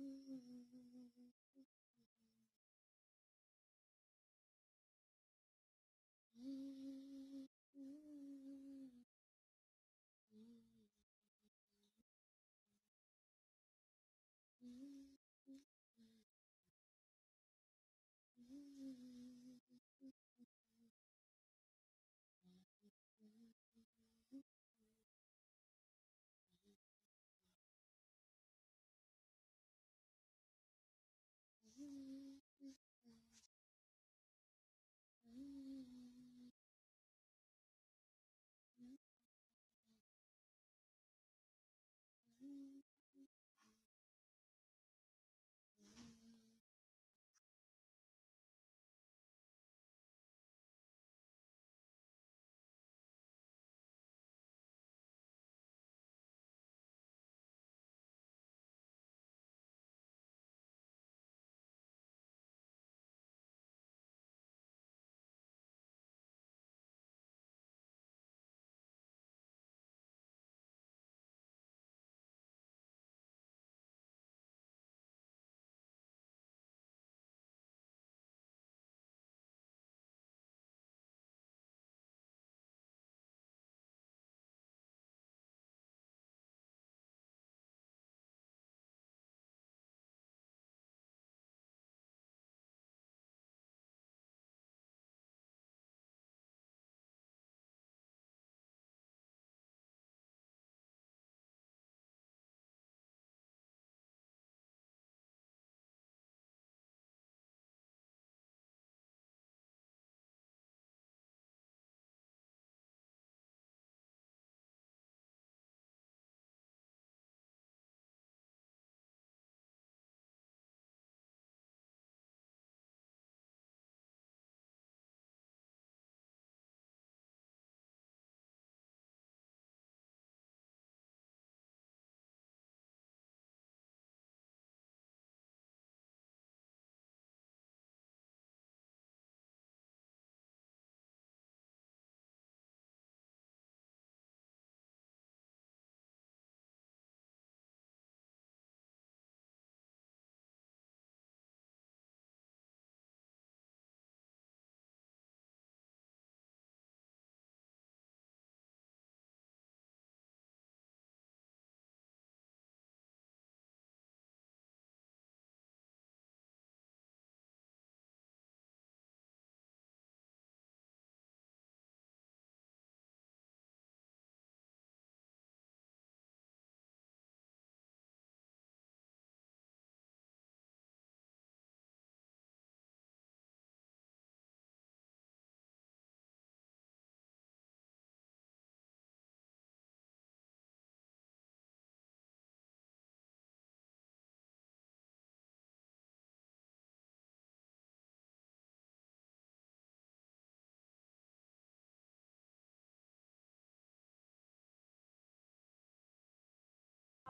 Mm-hmm.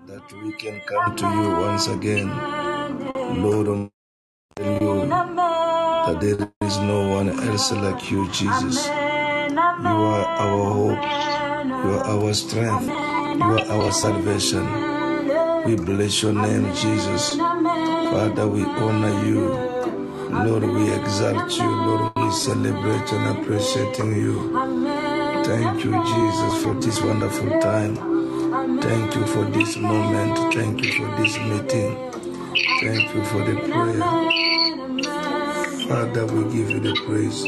That we can come to you once again. Lord, I tell you that there is no one else like you, Jesus. You are our hope. You are our strength. You are our salvation. We bless your name, Jesus. Father, we honor you. Lord, we exalt you. Lord, we celebrate and appreciating you. Thank you, Jesus, for this wonderful time. Thank you for this moment. Thank you for this meeting. Thank you for the prayer. Father, we give you the praise.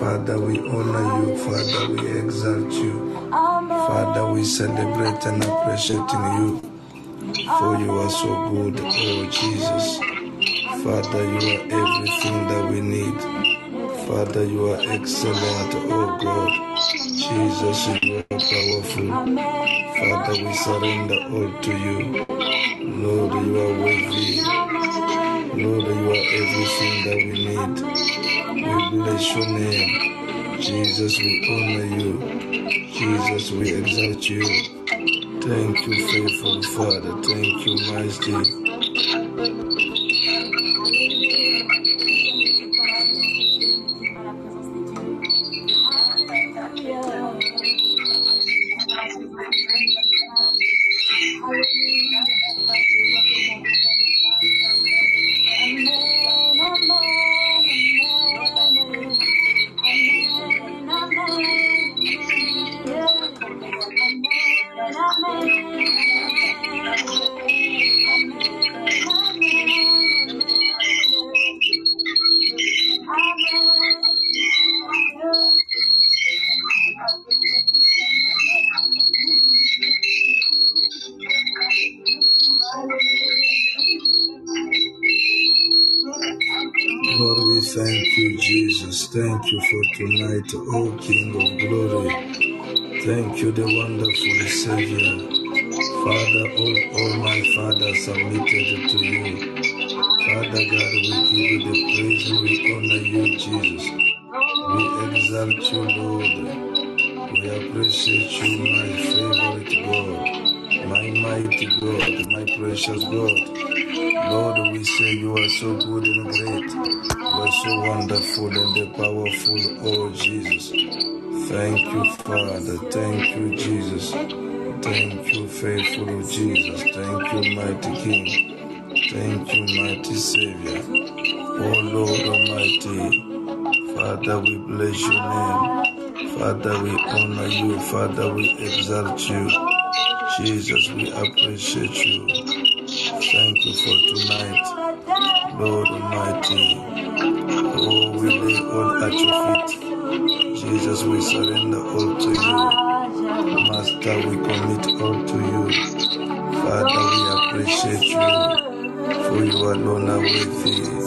Father, we honor you. Father, we exalt you. Father, we celebrate and appreciating you. For you are so good, oh Jesus. Father, you are everything that we need. Father, you are excellent, oh God. Jesus, you are powerful. Father, we surrender all to you. Lord, you are worthy. Lord, you are everything that we need. We bless your name. Jesus, we honor you. Jesus, we exalt you. Thank you, faithful Father. Thank you, Majesty. Lord, Thank you for tonight, O King of glory. Thank you, the wonderful Savior. Father, all, all my Father submitted to you. Father God, we give you the praise and we honor you, Jesus. We exalt you, Lord. We appreciate you, my favorite God, my mighty God, my precious God. Lord, we say you are so good and great. You are so wonderful and powerful, oh Jesus. Thank you, Father. Thank you, Jesus. Thank you, faithful Jesus. Thank you, mighty King. Thank you, mighty Savior. Oh Lord Almighty, Father, we bless your name. Father, we honor you. Father, we exalt you. Jesus, we appreciate you. For tonight, Lord Almighty. Oh, we lay all at your feet. Jesus, we surrender all to you. Master, we commit all to you. Father, we appreciate you, for you alone are worthy.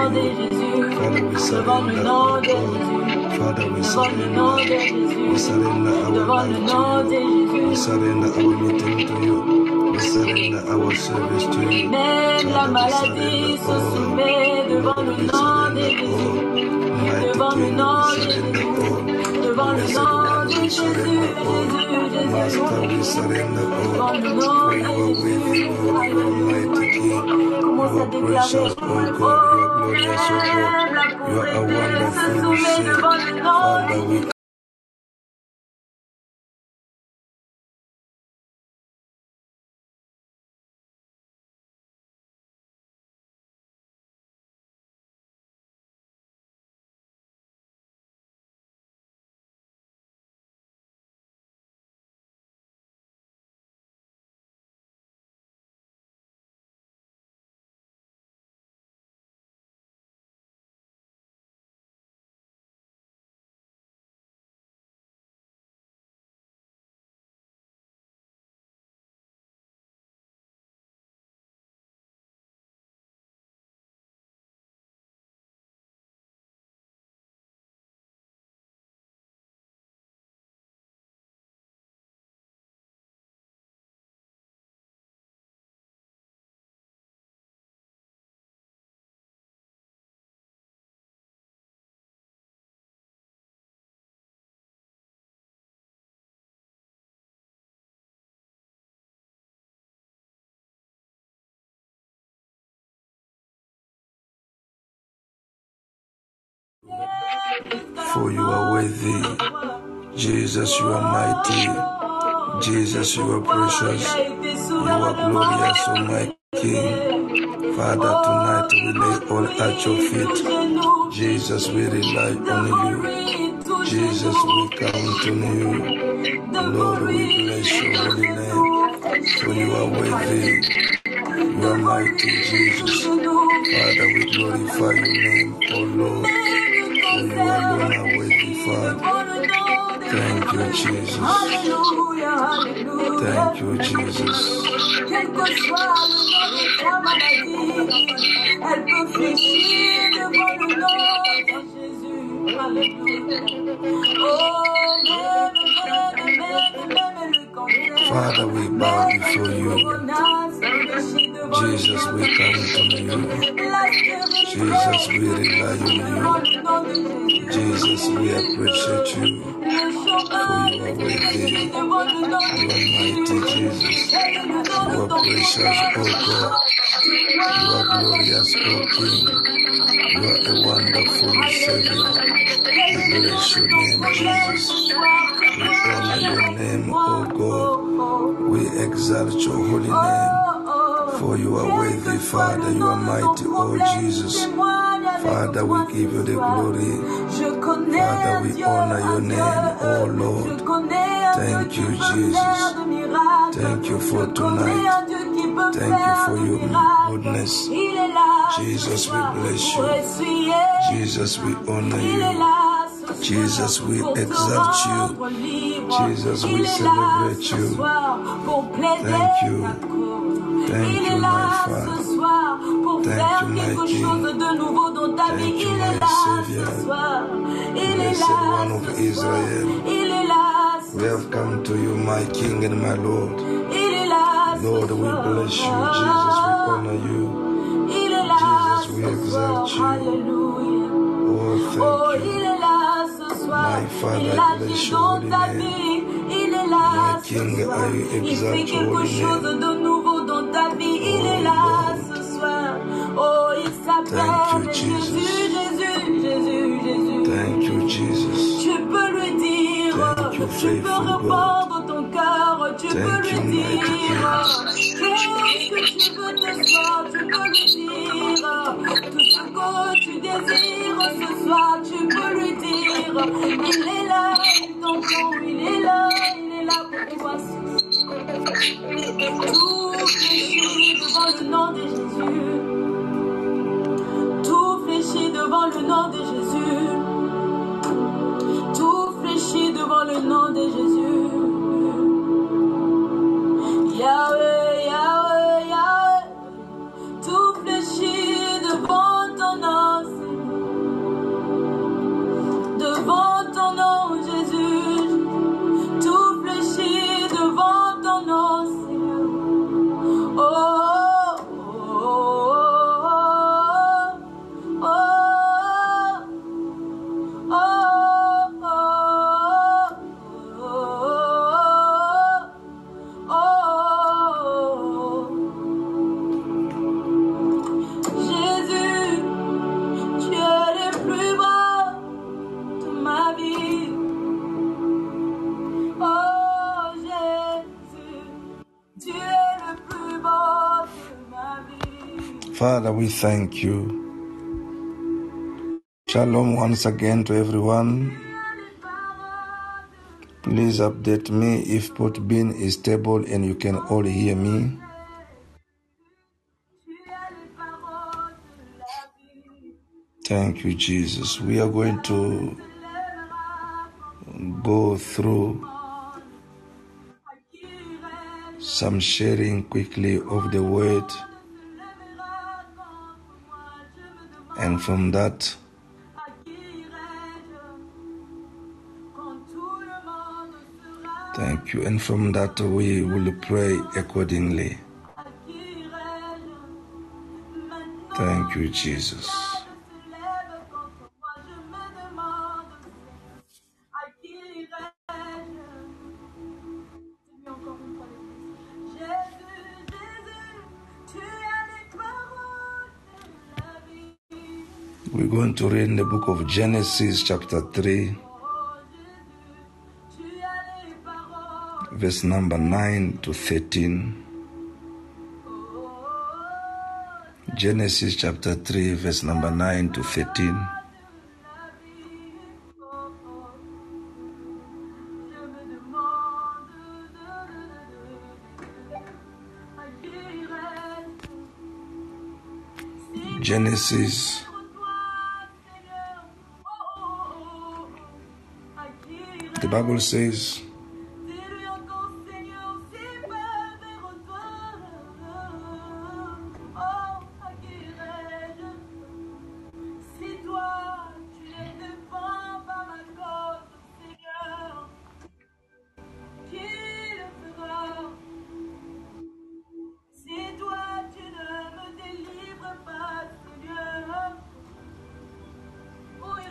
Father, we surrender all. Father, we surrender. We surrender our life to you. We surrender our meeting to you. We surrender our service to you. Father, we surrender all. We surrender all. Mighty King, we surrender all. Blessed One, we surrender all. Master, we surrender all. For you are worthy, Lord. You are mighty King. You are precious, oh God. Glorious, oh God. You are a wonderful Savior. Father, we for you are worthy. Jesus, you are mighty. Jesus, you are precious. You are glorious, O my King. Father, tonight we lay all at your feet. Jesus, we rely on you. Jesus, we count on you. Lord, we bless your holy name. For you are worthy. You are mighty, Jesus. Father, we glorify your name, O Lord. Are worthy. Thank you, Jesus. Thank you, Jesus. Father, we bow before you. Jesus, we come to you. Jesus, we rely on you. Jesus, we appreciate you. For you are worthy. You are mighty, Jesus. You are precious, O God. You are glorious, O King. You are a wonderful Savior. We bless your name, Jesus. We honor your name, O God. We exalt your holy name. For you are worthy, Father. You are mighty, O Jesus. Father, we give you the glory. Father, we honor your name, O Lord. Thank you, Jesus. Thank you for tonight. Thank you for your goodness. Jesus, we bless you. Jesus, we honor you. Jesus, we exalt you. Jesus, we celebrate you. Thank you. Thank you, my Father. Thank you, my King. Thank you, my Savior. Blessed one of Israel. We have come to you, my King and my Lord. Lord, we bless you. Jesus, we honor you. Jesus, we exalt you. Oh, thank you. My Father, I bless your holy name. My King, I Il fait exalt your quelque holy chose name. de nouveau dans ta vie. Il est là ce soir. Oh, il Thank s'appelle you, Jésus, Jesus. Jésus, Jésus, Jésus. Thank you, Jesus. Tu peux lui dire, Thank you, tu peux répandre ton cœur, tu Thank peux lui dire tout ce que tu veux ce soir, tu peux lui dire tout ce que tu désires ce soir, tu peux lui dire. Il est là, il t'entend, il est là, il est là pour toi. Tout devant le nom de Jésus. Tout fléchit devant le nom de Jésus. Tout fléchit devant le nom de Jésus. Yahweh, Father, we thank you. Shalom once again to everyone. Please update me if Podbean is stable and you can all hear me. Thank you, Jesus. We are going to go through some sharing quickly of the word, and from that, thank you, and from that, we will pray accordingly. Thank you, Jesus. Going to read in the book of Genesis, chapter 3, Tu as les paroles. verse number 9 to 13. Genesis, chapter 3, verse number 9 to 13. Je me demande à qui reste si Genesis, où irai-je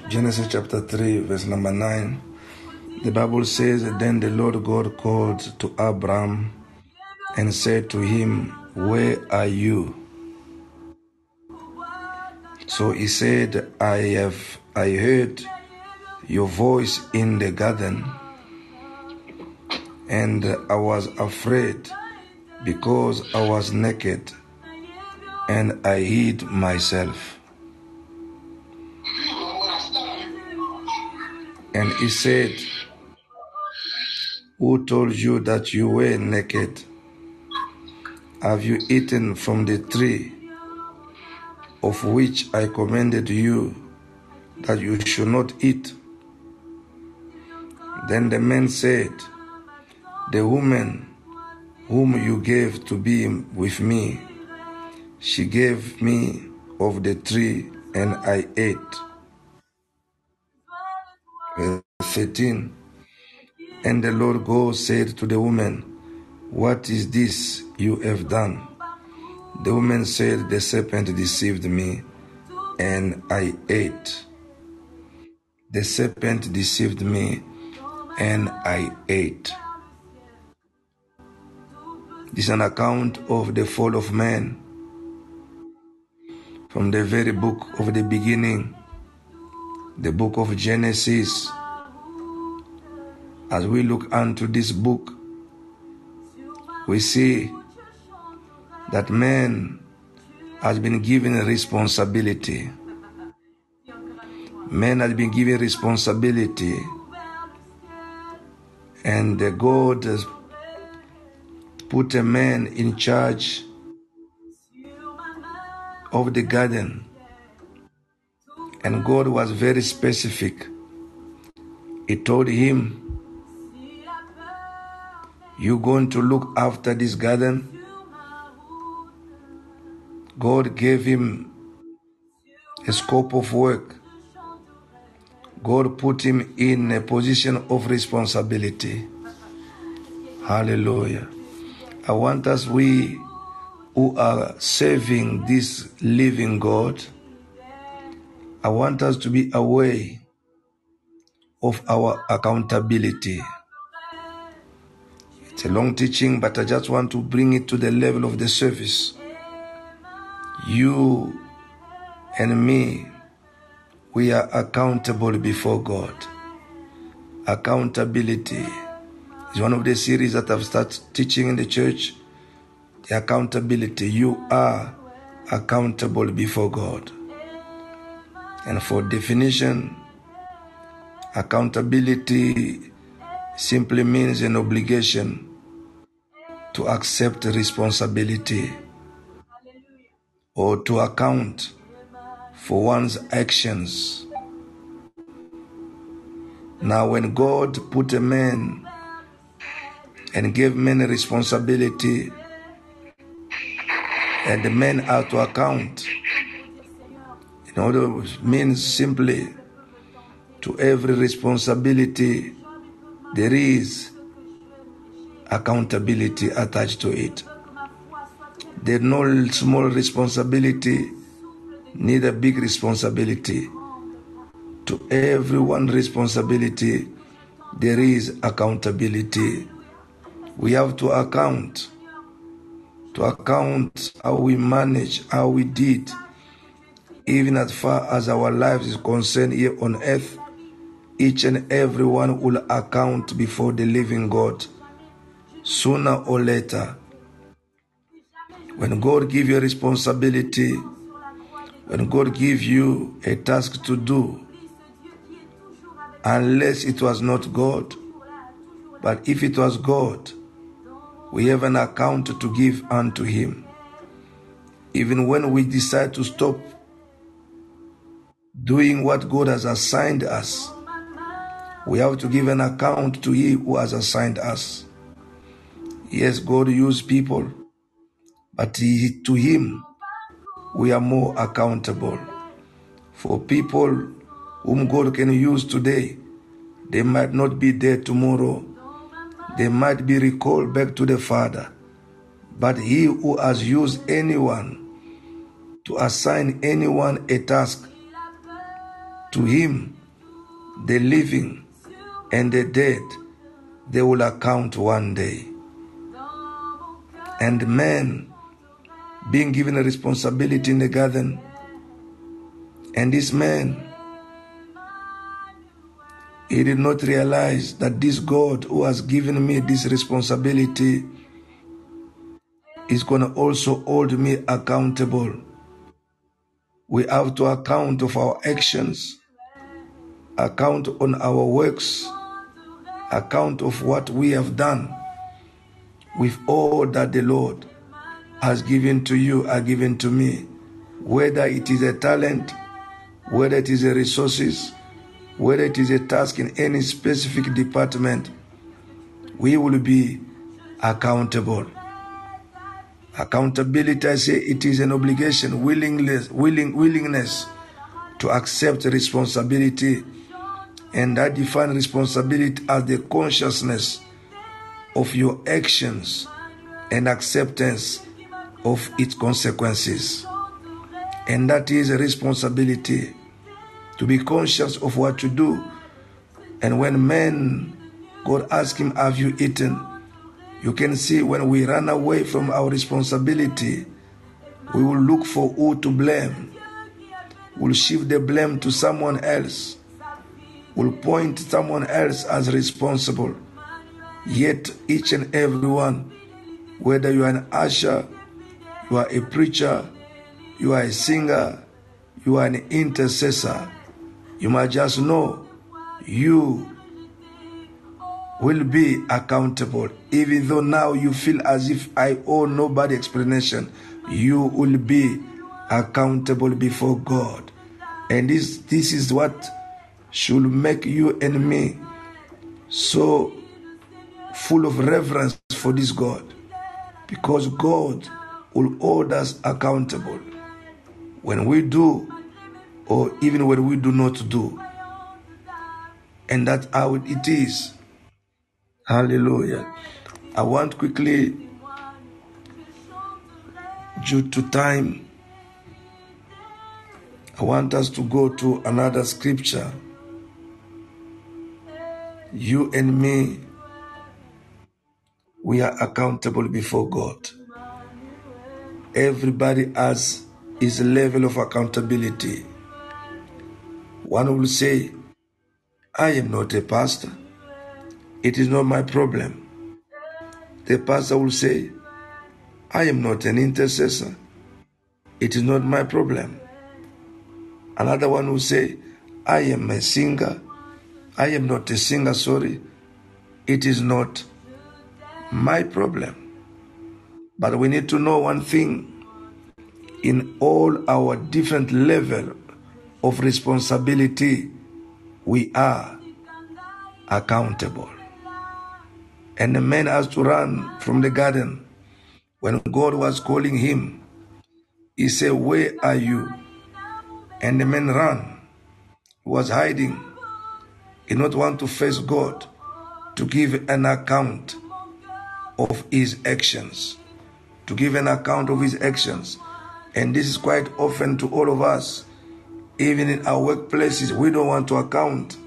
Genesis chapter 3, verse number 9. The Bible says, Then the Lord God called to Adam and said to him, Where are you? So he said, I have I heard your voice in the garden, and I was afraid because I was naked, and I hid myself. And he said, Who told you that you were naked? Have you eaten from the tree of which I commanded you that you should not eat? Then the man said, The woman whom you gave to be with me, she gave me of the tree, and I ate. Verse 13 And the Lord God said to the woman, What is this you have done? The woman said, The serpent deceived me, and I ate. The serpent deceived me, and I ate. This is an account of the fall of man from the very book of the beginning, the book of Genesis. As we look unto this book, we see that man has been given responsibility. Man has been given responsibility, and God has put a man in charge of the garden. And God was very specific. He told him, You're going to look after this garden. God gave him a scope of work. God put him in a position of responsibility. Hallelujah. I want us, we who are serving this living God, I want us to be aware of our accountability. It's a long teaching, but I just want to bring it to the level of the service. You and me, we are accountable before God. Accountability is one of the series that I've started teaching in the church. The accountability. You are accountable before God. And for definition, accountability simply means an obligation to accept responsibility or to account for one's actions. Now, when God put a man and gave men responsibility, and the men are to account, in other words, means simply to every responsibility there is accountability attached to it. There's no small responsibility, neither big responsibility. To everyone responsibility, there is accountability. We have to account, to account how we manage, how we did even as far as our lives is concerned here on earth, each and every one will account before the living God sooner or later. When God give you a responsibility, when God give you a task to do, unless it was not God, but if it was God, we have an account to give unto Him. Even when we decide to stop doing what God has assigned us, we have to give an account to He who has assigned us. Yes, God used people, but he, to Him we are more accountable. For people whom God can use today, they might not be there tomorrow. They might be recalled back to the Father. But He who has used anyone to assign anyone a task, to Him, the living and the dead, they will account one day. And man being given a responsibility in the garden, and this man he did not realize that this God who has given me this responsibility is going to also hold me accountable. We have to account of our actions, account on our works, account of what we have done with all that the Lord has given to you are given to me, whether it is a talent, whether it is a resources, whether it is a task in any specific department, we will be accountable. Accountability, I say it is an obligation, willingness, willing, willingness to accept responsibility. And I define responsibility as the consciousness of your actions and acceptance of its consequences. And that is a responsibility to be conscious of what you do. And when men, God ask him, Have you eaten? You can see when we run away from our responsibility, we will look for who to blame. We'll shift the blame to someone else. We'll point someone else as responsible. Yet each and every one, whether you are an usher, you are a preacher, you are a singer, you are an intercessor, you must just know you will be accountable. Even though now you feel as if I owe nobody explanation, you will be accountable before God. And this this is what should make you and me so full of reverence for this God. Because God will hold us accountable when we do or even when we do not do. And that's how it is. Hallelujah. I want quickly, due to time, I want us to go to another scripture. You and me, we are accountable before God. Everybody has his level of accountability. One will say, I am not a pastor. It is not my problem. The pastor will say, I am not an intercessor. It is not my problem. Another one will say, I am a singer. I am not a singer, sorry. It is not my problem. But we need to know one thing. In all our different level of responsibility, we are accountable. And the man has to run from the garden. When God was calling him, he said, Where are you? And the man ran. He was hiding. He not want to face God to give an account of his actions. To give an account of his actions. And this is quite often to all of us. Even in our workplaces, we don't want to account.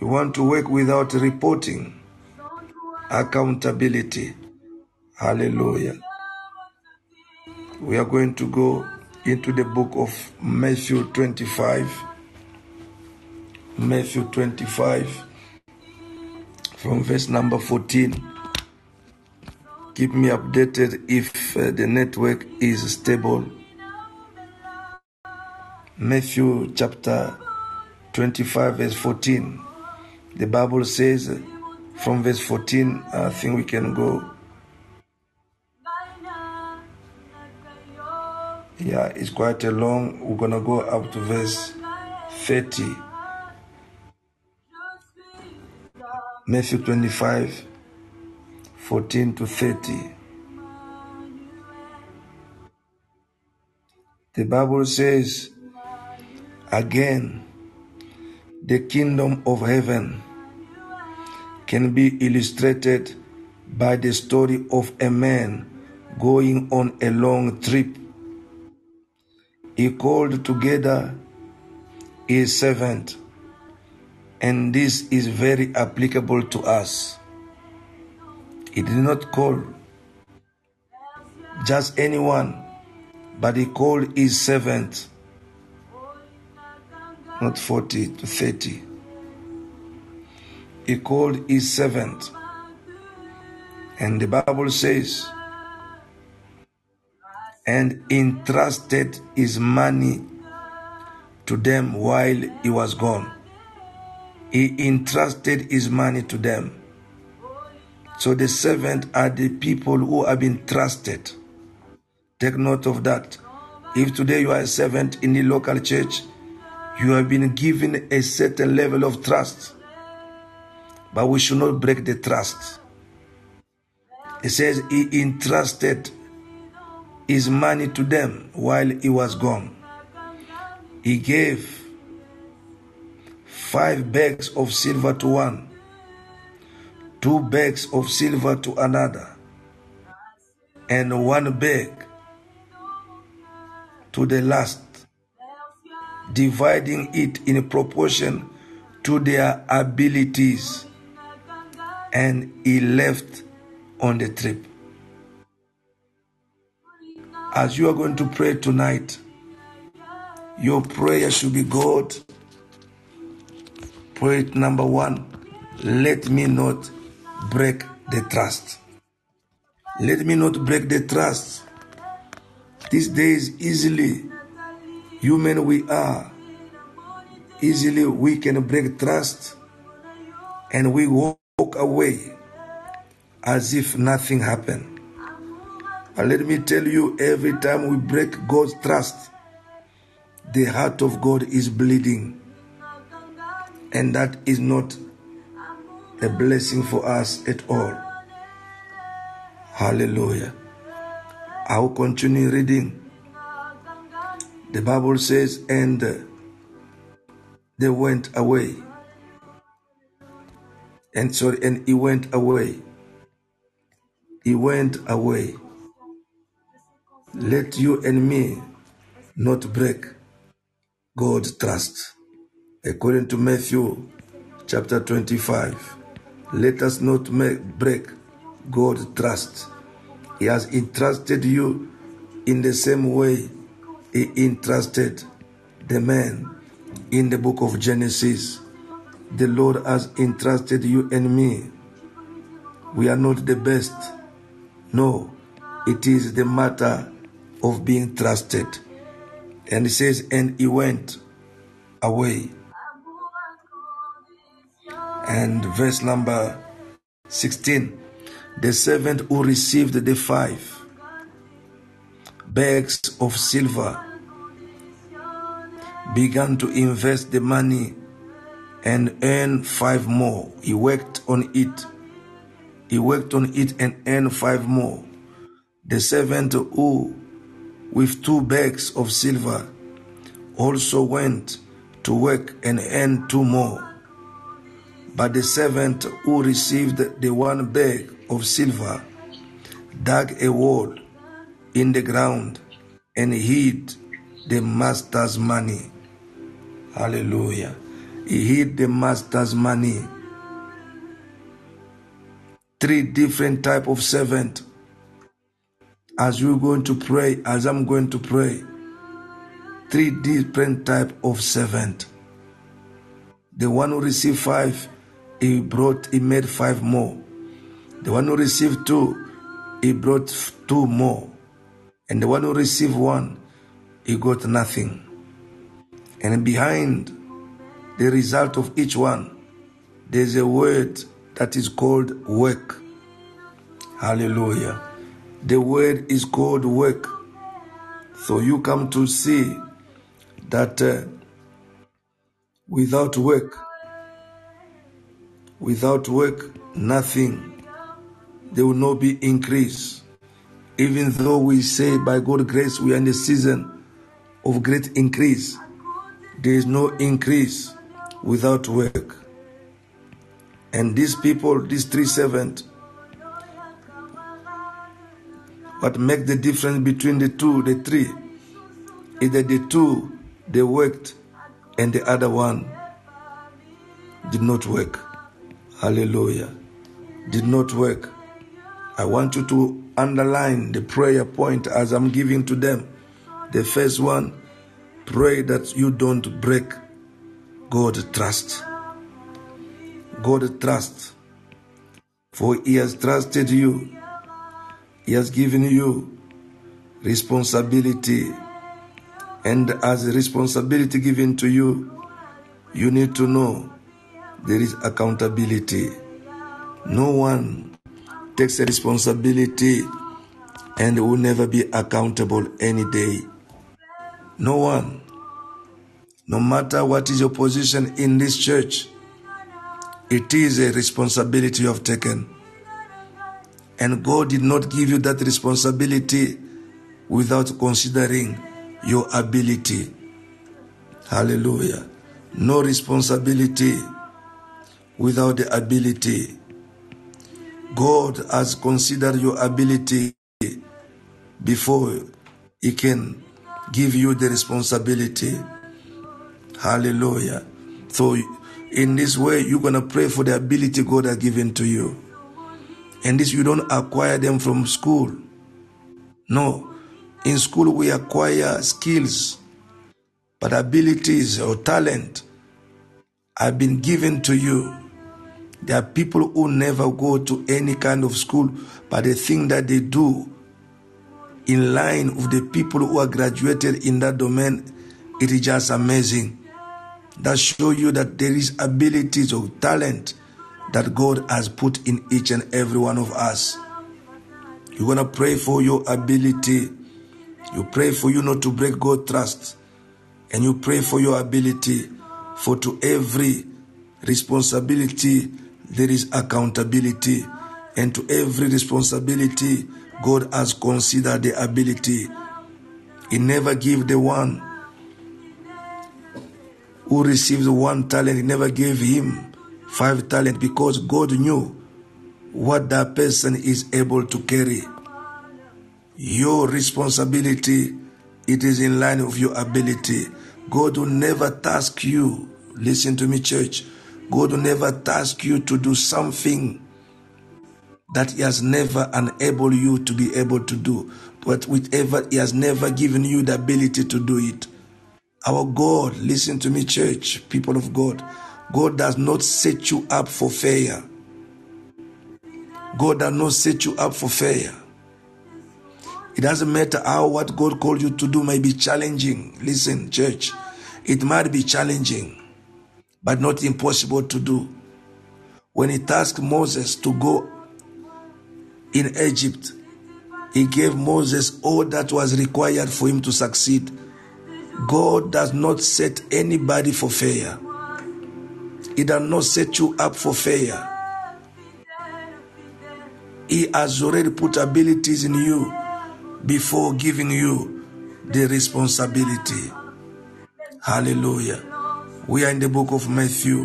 We want to work without reporting. Accountability. Hallelujah. We are going to go into the book of Matthew 25. Matthew 25 from verse number 14. Keep me updated if uh, the network is stable. Matthew chapter 25, verse 14. The Bible says from verse 14, I think we can go. Yeah, it's quite a long. We're gonna go up to verse 30. Matthew 25, 14 to 30. The Bible says, again, the kingdom of heaven can be illustrated by the story of a man going on a long trip. He called together his servant, and this is very applicable to us. He did not call just anyone, but he called his servant, not 40 to 30. He called his servant, and the Bible says, and entrusted his money to them while he was gone. He entrusted his money to them. So the servant are the people who have been trusted. Take note of that. If today you are a servant in the local church, you have been given a certain level of trust. But we should not break the trust. It says he entrusted his money to them while he was gone. He gave five bags of silver to one, two bags of silver to another, and one bag to the last, dividing it in proportion to their abilities. And he left on the trip. As you are going to pray tonight, your prayer should be God. Point number one let me not break the trust. Let me not break the trust. These days, easily, human we are, easily we can break trust and we walk away as if nothing happened. But let me tell you, every time we break God's trust, the heart of God is bleeding. And that is not a blessing for us at all. Hallelujah. I will continue reading. The Bible says, and they went away. And sorry, and he went away. He went away. Let you and me not break God's trust. According to Matthew chapter 25, let us not make, break God's trust. He has entrusted you in the same way He entrusted the man in the book of Genesis. The Lord has entrusted you and me. We are not the best. No, it is the matter of being trusted. And he says, and he went away. And verse number 16 the servant who received the five bags of silver began to invest the money and earn five more. He worked on it. He worked on it and earned five more. The servant who, with two bags of silver, also went to work and earned two more. But the servant who received the one bag of silver dug a hole in the ground and hid the master's money. Hallelujah. He hid the master's money. Three different type of servant. As you're going to pray, as I'm going to pray, three different type of servant. The one who received five, he brought, he made five more. The one who received two, he brought two more. And the one who received one, he got nothing. And behind the result of each one, there's a word that is called work. Hallelujah. The word is called work. So you come to see that uh, without work, without work, nothing. There will not be increase. Even though we say by God's grace we are in a season of great increase, there is no increase without work. And these people, these three servants, what make the difference between the two, the three, is that the two they worked and the other one did not work. Hallelujah. Did not work. I want you to underline the prayer point as I'm giving to them. The first one, pray that you don't break God trust. God trust. For He has trusted you. He has given you responsibility. And as a responsibility given to you, you need to know there is accountability. No one takes a responsibility and will never be accountable any day. No one. No matter what is your position in this church, it is a responsibility you have taken. And God did not give you that responsibility without considering your ability. Hallelujah. No responsibility without the ability. God has considered your ability before He can give you the responsibility. Hallelujah. So, in this way, you're going to pray for the ability God has given to you. And this, you don't acquire them from school. No. In school, we acquire skills, but abilities or talent have been given to you. There are people who never go to any kind of school, but the thing that they do in line with the people who are graduated in that domain, it is just amazing. That show you that there is abilities or talent that God has put in each and every one of us. You're gonna pray for your ability. You pray for you not to break God trust. And you pray for your ability. For to every responsibility there is accountability. And to every responsibility, God has considered the ability. He never gave the one who received one talent, he never gave him five talent because God knew what that person is able to carry. Your responsibility, it is in line with your ability. God will never task you. Listen to me, church. God will never task you to do something that He has never enabled you to be able to do. But whatever He has never given you the ability to do it. Our God, listen to me, church, people of God. God does not set you up for failure. God does not set you up for failure. It doesn't matter how what God called you to do may be challenging. Listen, church, it might be challenging, but not impossible to do. When he tasked Moses to go in Egypt, he gave Moses all that was required for him to succeed. God does not set anybody for failure. He does not set you up for failure. He has already put abilities in you before giving you the responsibility. Hallelujah. We are in the book of Matthew.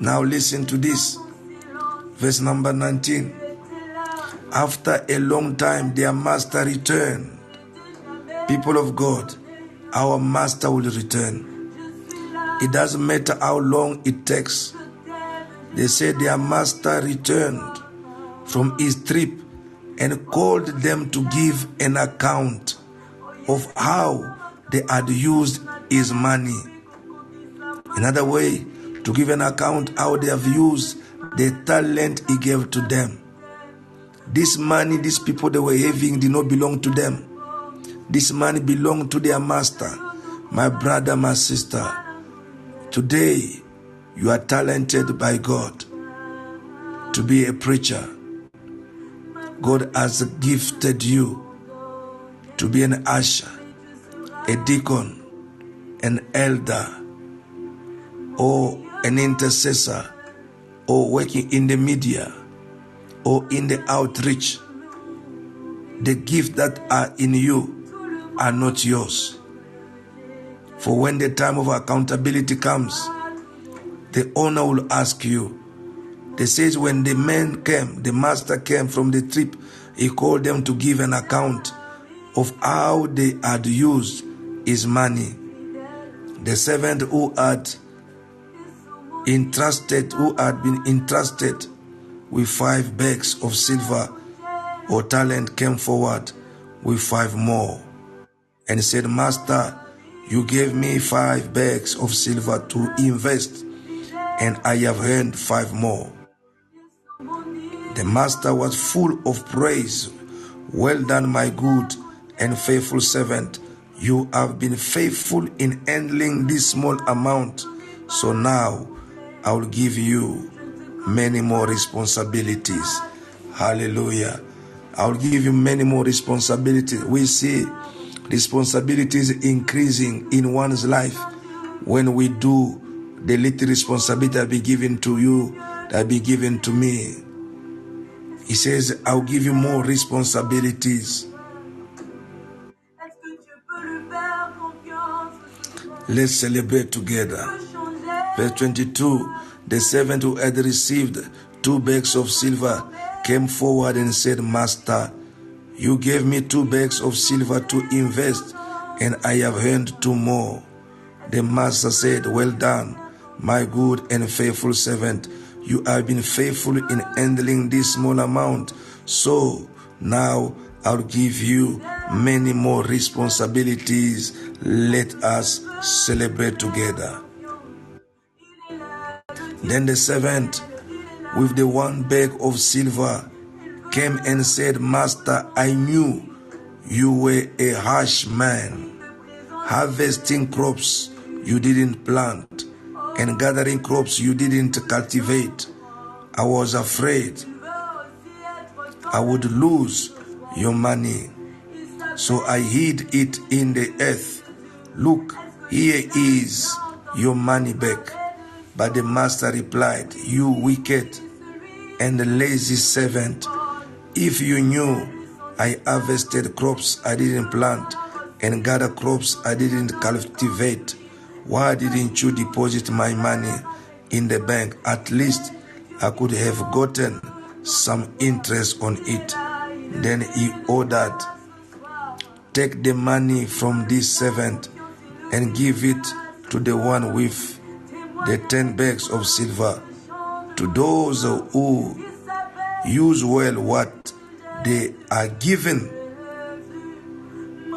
Now listen to this. Verse number 19. After a long time, their master returned. People of God, our master will return. It doesn't matter how long it takes. They said their master returned from his trip and called them to give an account of how they had used his money. Another way to give an account how they have used the talent he gave to them. This money, these people they were having did not belong to them. This money belonged to their master. My brother, my sister, today you are talented by God to be a preacher. God has gifted you to be an usher, a deacon, an elder, or an intercessor, or working in the media, or in the outreach. The gifts that are in you are not yours. For when the time of accountability comes, the owner will ask you. They says when the man came, the master came from the trip, he called them to give an account of how they had used his money. The servant who had entrusted, who had been entrusted with five bags of silver or talent came forward with five more and said, Master, you gave me five bags of silver to invest, and I have earned five more. The master was full of praise. Well done, my good and faithful servant. You have been faithful in handling this small amount, so now I will give you many more responsibilities. Hallelujah. I will give you many more responsibilities. We see responsibilities increasing in one's life when we do the little responsibility that be given to you, that be given to me. He says, I'll give you more responsibilities. Let's celebrate together. Verse 22 The servant who had received two bags of silver came forward and said, Master, you gave me two bags of silver to invest, and I have earned two more. The master said, Well done, my good and faithful servant. You have been faithful in handling this small amount, so now I'll give you many more responsibilities. Let us celebrate together. Then the servant with the one bag of silver came and said, Master, I knew you were a harsh man, harvesting crops you didn't plant and gathering crops you didn't cultivate. I was afraid I would lose your money, so I hid it in the earth. Look, here is your money back. But the master replied, You wicked and lazy servant, if you knew I harvested crops I didn't plant and gather crops I didn't cultivate, why didn't you deposit my money in the bank? At least I could have gotten some interest on it. Then he ordered, Take the money from this servant and give it to the one with the ten bags of silver. To those who use well what they are given,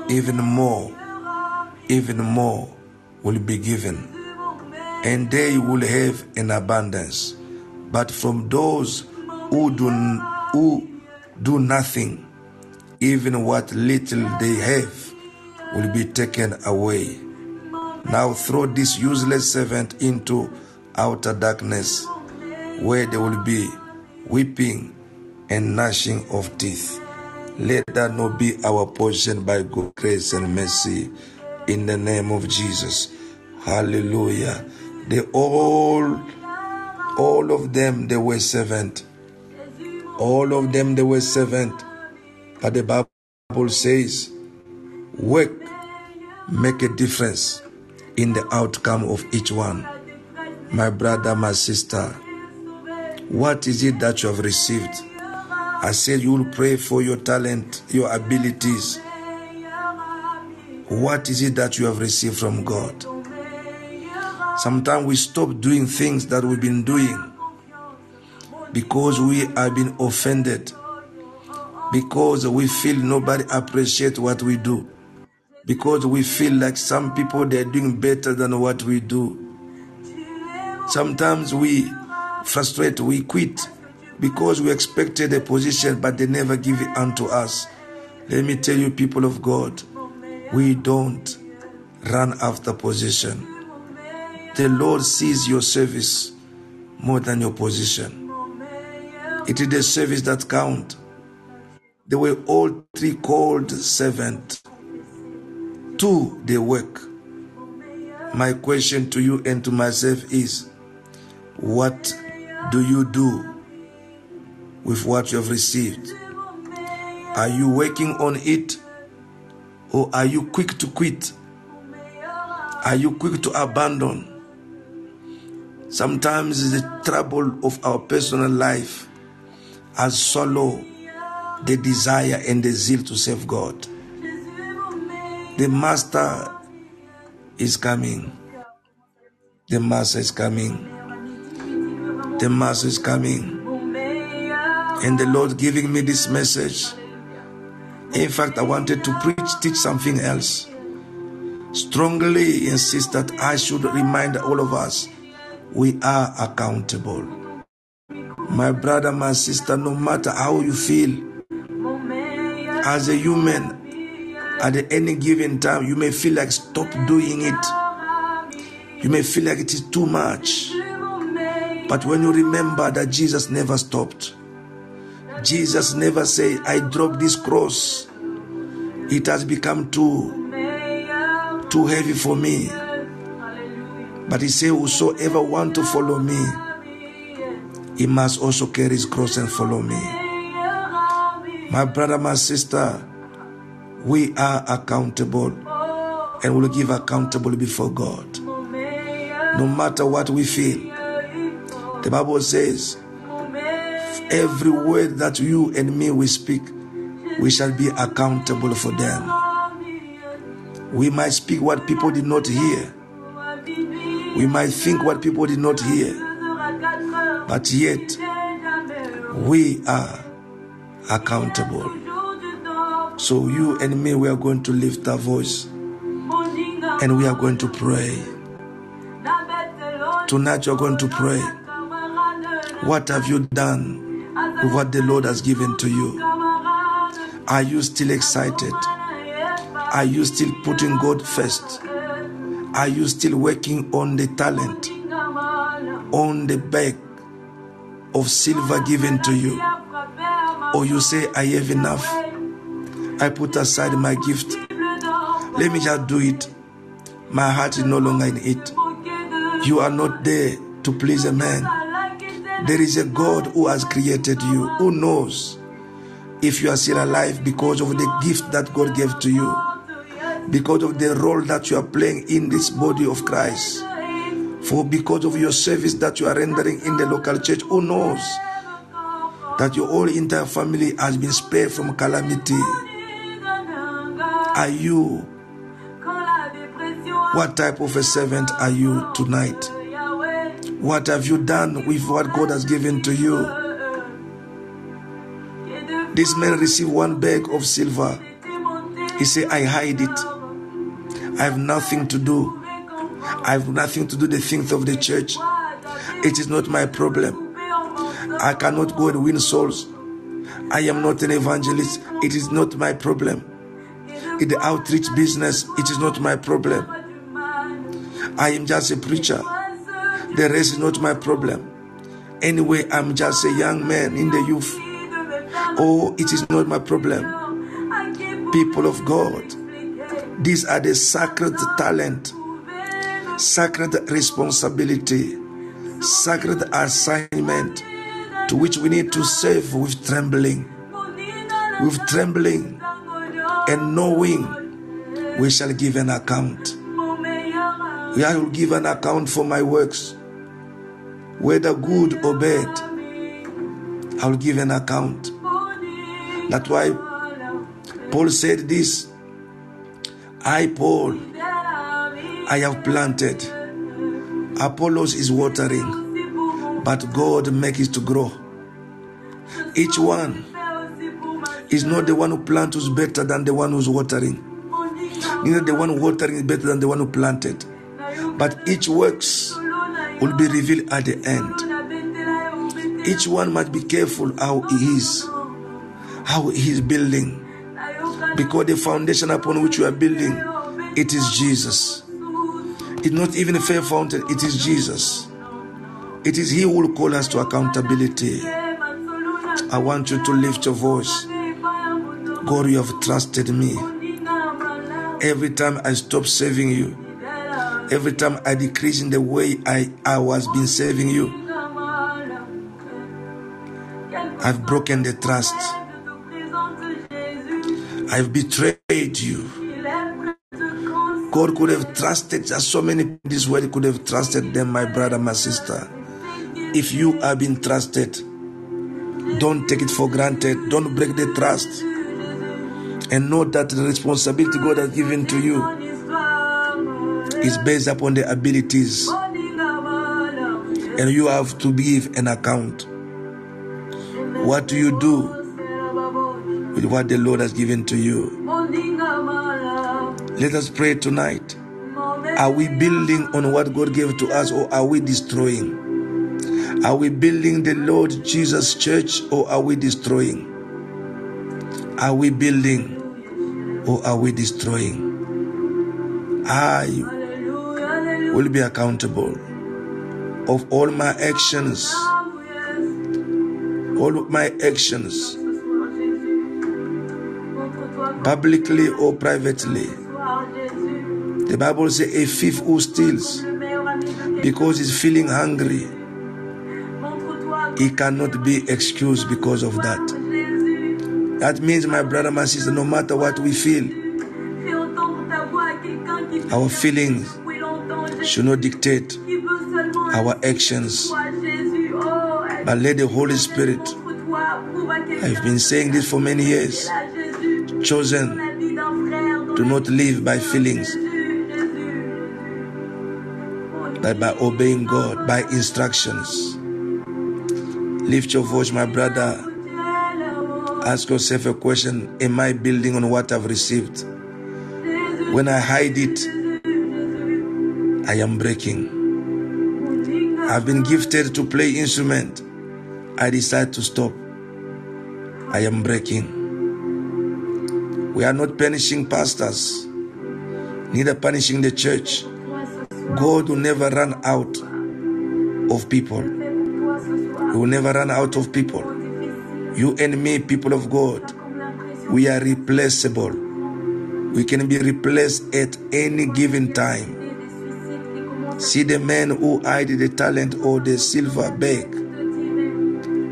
even more, even more will be given, and they will have an abundance. But from those who do, who do nothing, even what little they have will be taken away. Now throw this useless servant into outer darkness, where there will be weeping and gnashing of teeth. Let that not be our portion by God's grace and mercy in the name of Jesus. Hallelujah. They all, all of them, they were servant. All of them, they were servant. But the Bible says, work, make a difference in the outcome of each one. My brother, my sister, what is it that you have received? I said you will pray for your talent, your abilities. What is it that you have received from God? Sometimes we stop doing things that we've been doing because we have been offended, because we feel nobody appreciates what we do. Because we feel like some people they're doing better than what we do. Sometimes we frustrate, we quit because we expected a position but they never give it unto us. Let me tell you, people of God, we don't run after position. The Lord sees your service more than your position. It is the service that count. They were all three called servant. Two, they work. My question to you and to myself is, what do you do with what you have received? Are you working on it or are you quick to quit? Are you quick to abandon? Sometimes the trouble of our personal life has swallowed the desire and the zeal to serve God. The Master is coming. The Master is coming. The Master is coming. And the Lord giving me this message. In fact, I wanted to preach, teach something else. Strongly insist that I should remind all of us we are accountable. My brother, my sister, no matter how you feel, as a human, at any given time, you may feel like stop doing it. You may feel like it is too much. But when you remember that Jesus never stopped, Jesus never said, I drop this cross. It has become too too heavy for me. But he said, Whosoever want to follow me, he must also carry his cross and follow me. My brother, my sister, we are accountable and will give accountable before God. No matter what we feel. The Bible says, every word that you and me we speak, we shall be accountable for them. We might speak what people did not hear. We might think what people did not hear. But yet, we are accountable. So, you and me, we are going to lift our voice and we are going to pray. Tonight, you're going to pray. What have you done with what the Lord has given to you? Are you still excited? Are you still putting God first? Are you still working on the talent, on the bag of silver given to you? Or you say, I have enough. I put aside my gift. Let me just do it. My heart is no longer in it. You are not there to please a man. There is a God who has created you, who knows if you are still alive because of the gift that God gave to you, because of the role that you are playing in this body of Christ, for because of your service that you are rendering in the local church. Who knows that your whole entire family has been spared from calamity? Are you? What type of a servant are you tonight? What have you done with what God has given to you? This man received one bag of silver. He said, I hide it. I have nothing to do. I have nothing to do the things of the church. It is not my problem. I cannot go and win souls. I am not an evangelist. It is not my problem. In the outreach business, it is not my problem. I am just a preacher. The rest is not my problem. Anyway, I'm just a young man in the youth. Oh, it is not my problem. People of God, these are the sacred talent, sacred responsibility, sacred assignment to which we need to serve with trembling, with trembling and knowing we shall give an account. We will give an account for my works, whether good or bad. I will give an account. That's why Paul said this I, Paul, I have planted. Apollos is watering, but God makes it to grow. Each one is not the one who plants who's better than the one who's watering. Neither the one watering is better than the one who planted. But each works will be revealed at the end. Each one must be careful how he is, how he is building. Because the foundation upon which you are building, it is Jesus. It's not even a Faith Fountain, it is Jesus. It is He who will call us to accountability. I want you to lift your voice. God, you have trusted me. Every time I stop serving you, every time I decrease in the way I, I was been serving you, I've broken the trust. I've betrayed you. God could have trusted so many in this world could have trusted them, my brother, my sister. If you have been trusted, don't take it for granted. Don't break the trust. And know that the responsibility God has given to you is based upon the abilities. And you have to give an account. What do you do with what the Lord has given to you? Let us pray tonight. Are we building on what God gave to us or are we destroying? Are we building the Lord Jesus church or are we destroying? Are we building or are we destroying? I will be accountable of all my actions. All of my actions, publicly or privately. The Bible says a thief who steals because he's feeling hungry, he cannot be excused because of that. That means, my brother, my sister, no matter what we feel, our feelings should not dictate our actions, but let the Holy Spirit, I've been saying this for many years, chosen to not live by feelings, but by obeying God, by instructions. Lift your voice, my brother. Ask yourself a question Am I building on what I've received? When I hide it, I am breaking. I've been gifted to play instrument. I decide to stop. I am breaking. We are not punishing pastors, neither punishing the church. God will never run out of people. He will never run out of people. You and me, people of God, we are replaceable. We can be replaced at any given time. See the men who hid the talent or the silver bag.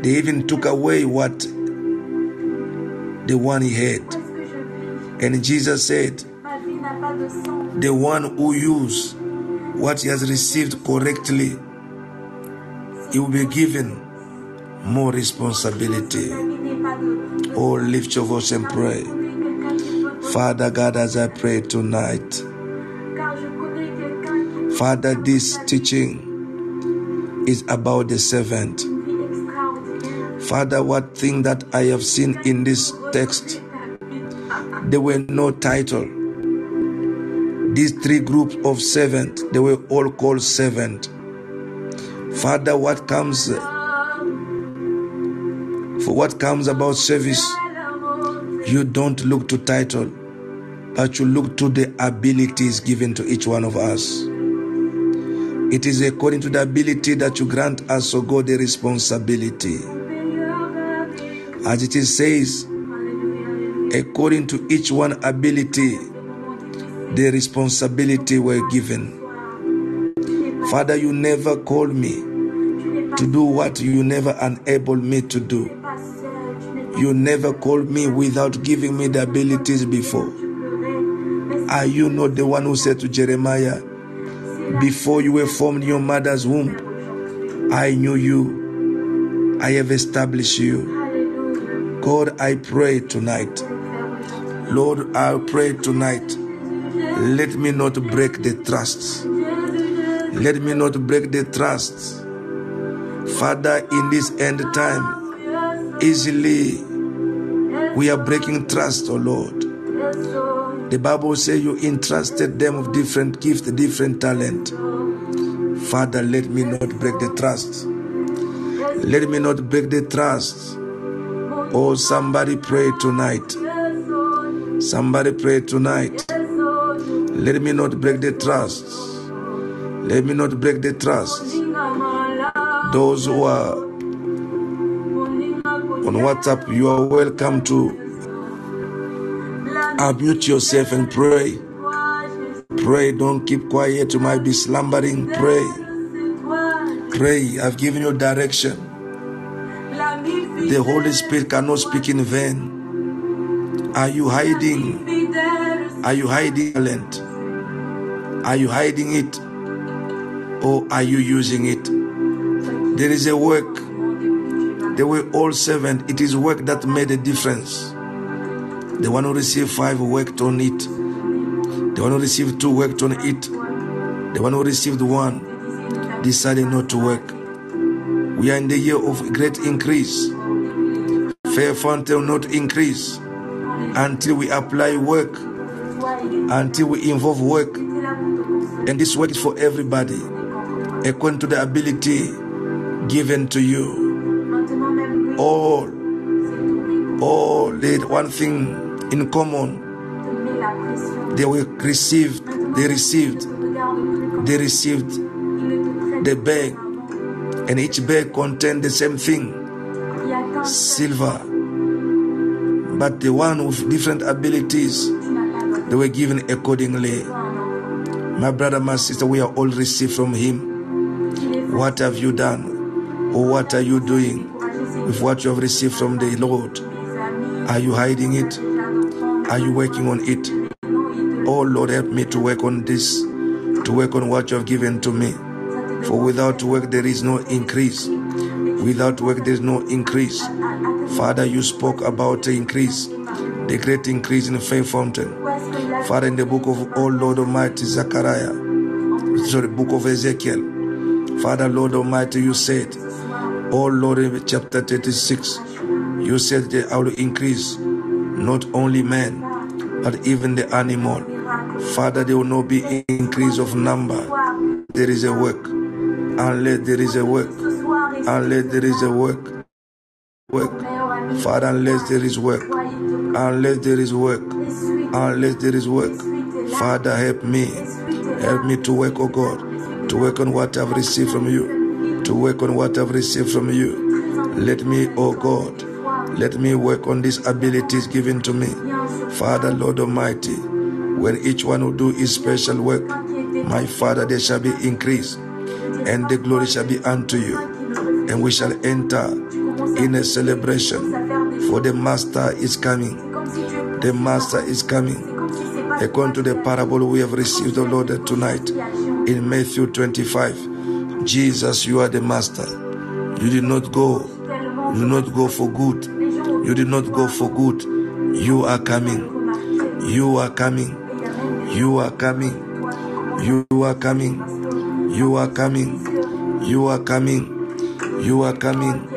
They even took away what the one he had. And Jesus said, The one who use what he has received correctly, he will be given more responsibility. Oh, lift your voice and pray. Father God, as I pray tonight, Father, this teaching is about the servant. Father, what thing that I have seen in this text, there were no title. These three groups of servant, they were all called servant. Father, what comes for what comes about service, you don't look to title, but you look to the abilities given to each one of us. It is according to the ability that you grant us, O God, the responsibility. As it is says, according to each one ability, the responsibility were given. Father, you never called me to do what you never enabled me to do. You never called me without giving me the abilities before. Are you not the one who said to Jeremiah, Before you were formed in your mother's womb, I knew you, I have established you. God, I pray tonight. Lord, I pray tonight. Let me not break the trust. Let me not break the trust. Father, in this end time, easily we are breaking trust, oh Lord. The Bible says you entrusted them with different gifts, different talent. Father, let me not break the trust. Let me not break the trust. Oh, somebody pray tonight. Somebody pray tonight. Let me not break the trust. Let me not break the trust. Those who are on WhatsApp, you are welcome to unmute yourself and pray. Pray, don't keep quiet. You might be slumbering. Pray. Pray. I've given you direction. The Holy Spirit cannot speak in vain. Are you hiding? Are you hiding talent? Are you hiding it? Or are you using it? There is a work. They were all seven. It is work that made a difference. The one who received five worked on it. The one who received two worked on it. The one who received one decided not to work. We are in the year of great increase. Faith Fountain will not increase until we apply work, until we involve work. And this work is for everybody, according to the ability given to you. All, all, had one thing in common. They were received, they received, they received the bag, and each bag contained the same thing silver. But the one with different abilities, they were given accordingly. My brother, my sister, we are all received from Him. What have you done? Or what are you doing with what you have received from the Lord? Are you hiding it? Are you working on it? Oh Lord, help me to work on this, to work on what you have given to me. For without work, there is no increase. Without work, there is no increase. Father, you spoke about the increase, the great increase in the Faith Fountain. Father, in the book of Oh Lord Almighty, Zechariah, sorry, the book of Ezekiel. Father, Lord Almighty, you said, Oh Lord, chapter 36, you said that I will increase not only man, but even the animal. Father, there will not be increase of number. There is a work. Unless there is a work. Unless there is a work. Work. Father, unless there is work. Unless there is work. Unless there is work. Father, help me. Help me to work, oh God. To work on what I've received from you. To work on what I've received from you. Let me, oh God. Let me work on these abilities given to me. Father, Lord Almighty, when each one will do his special work, my Father, there shall be increase, and the glory shall be unto you. And we shall enter in a celebration, for the Master is coming. The Master is coming. According to the parable we have received, the Lord, tonight in Matthew 25, Jesus, you are the Master. You did not go. You did not go for good. You did not go for good. You are coming. You are coming. You are coming. You are coming. You are coming. You are coming. You are coming.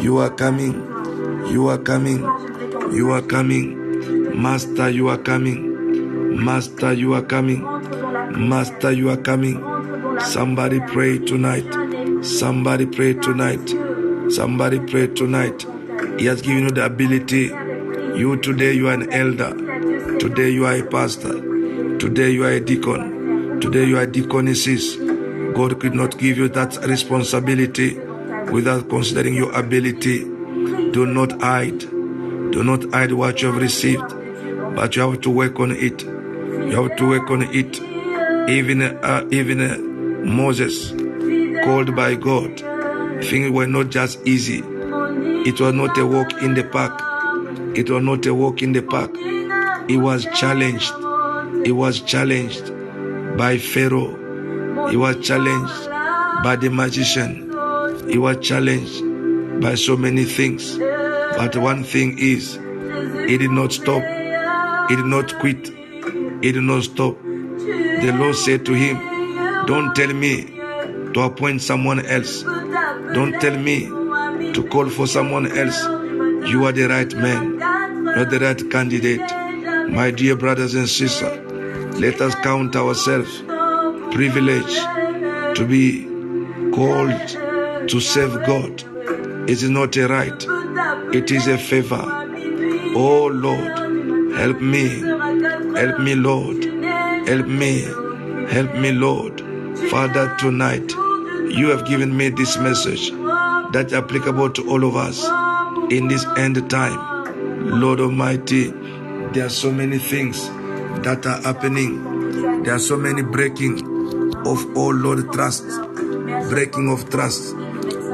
You are coming. You are coming. You are coming. Master, you are coming. Master, you are coming. Master, you are coming. Somebody pray tonight. Somebody pray tonight. Somebody pray tonight. He has given you the ability. You today, you are an elder. Today, you are a pastor. Today, you are a deacon. Today, you are a deaconesses. God could not give you that responsibility without considering your ability. Do not hide. Do not hide what you have received, but you have to work on it. You have to work on it. Even uh, even uh, Moses, called by God, things were not just easy. It was not a walk in the park. It was not a walk in the park. He was challenged. He was challenged by Pharaoh. He was challenged by the magician. He was challenged by so many things. But one thing is, he did not stop. He did not quit. He did not stop. The Lord said to him, Don't tell me to appoint someone else. Don't tell me to call for someone else. You are the right man. Are the right candidate. My dear brothers and sisters, let us count ourselves privileged to be called to serve God. It is not a right, it is a favor. Oh Lord, help me, help me, Lord, help me, help me, Lord. Father, tonight you have given me this message that's applicable to all of us in this end time. Lord Almighty, there are so many things that are happening. There are so many breaking of all Lord trust, breaking of trust,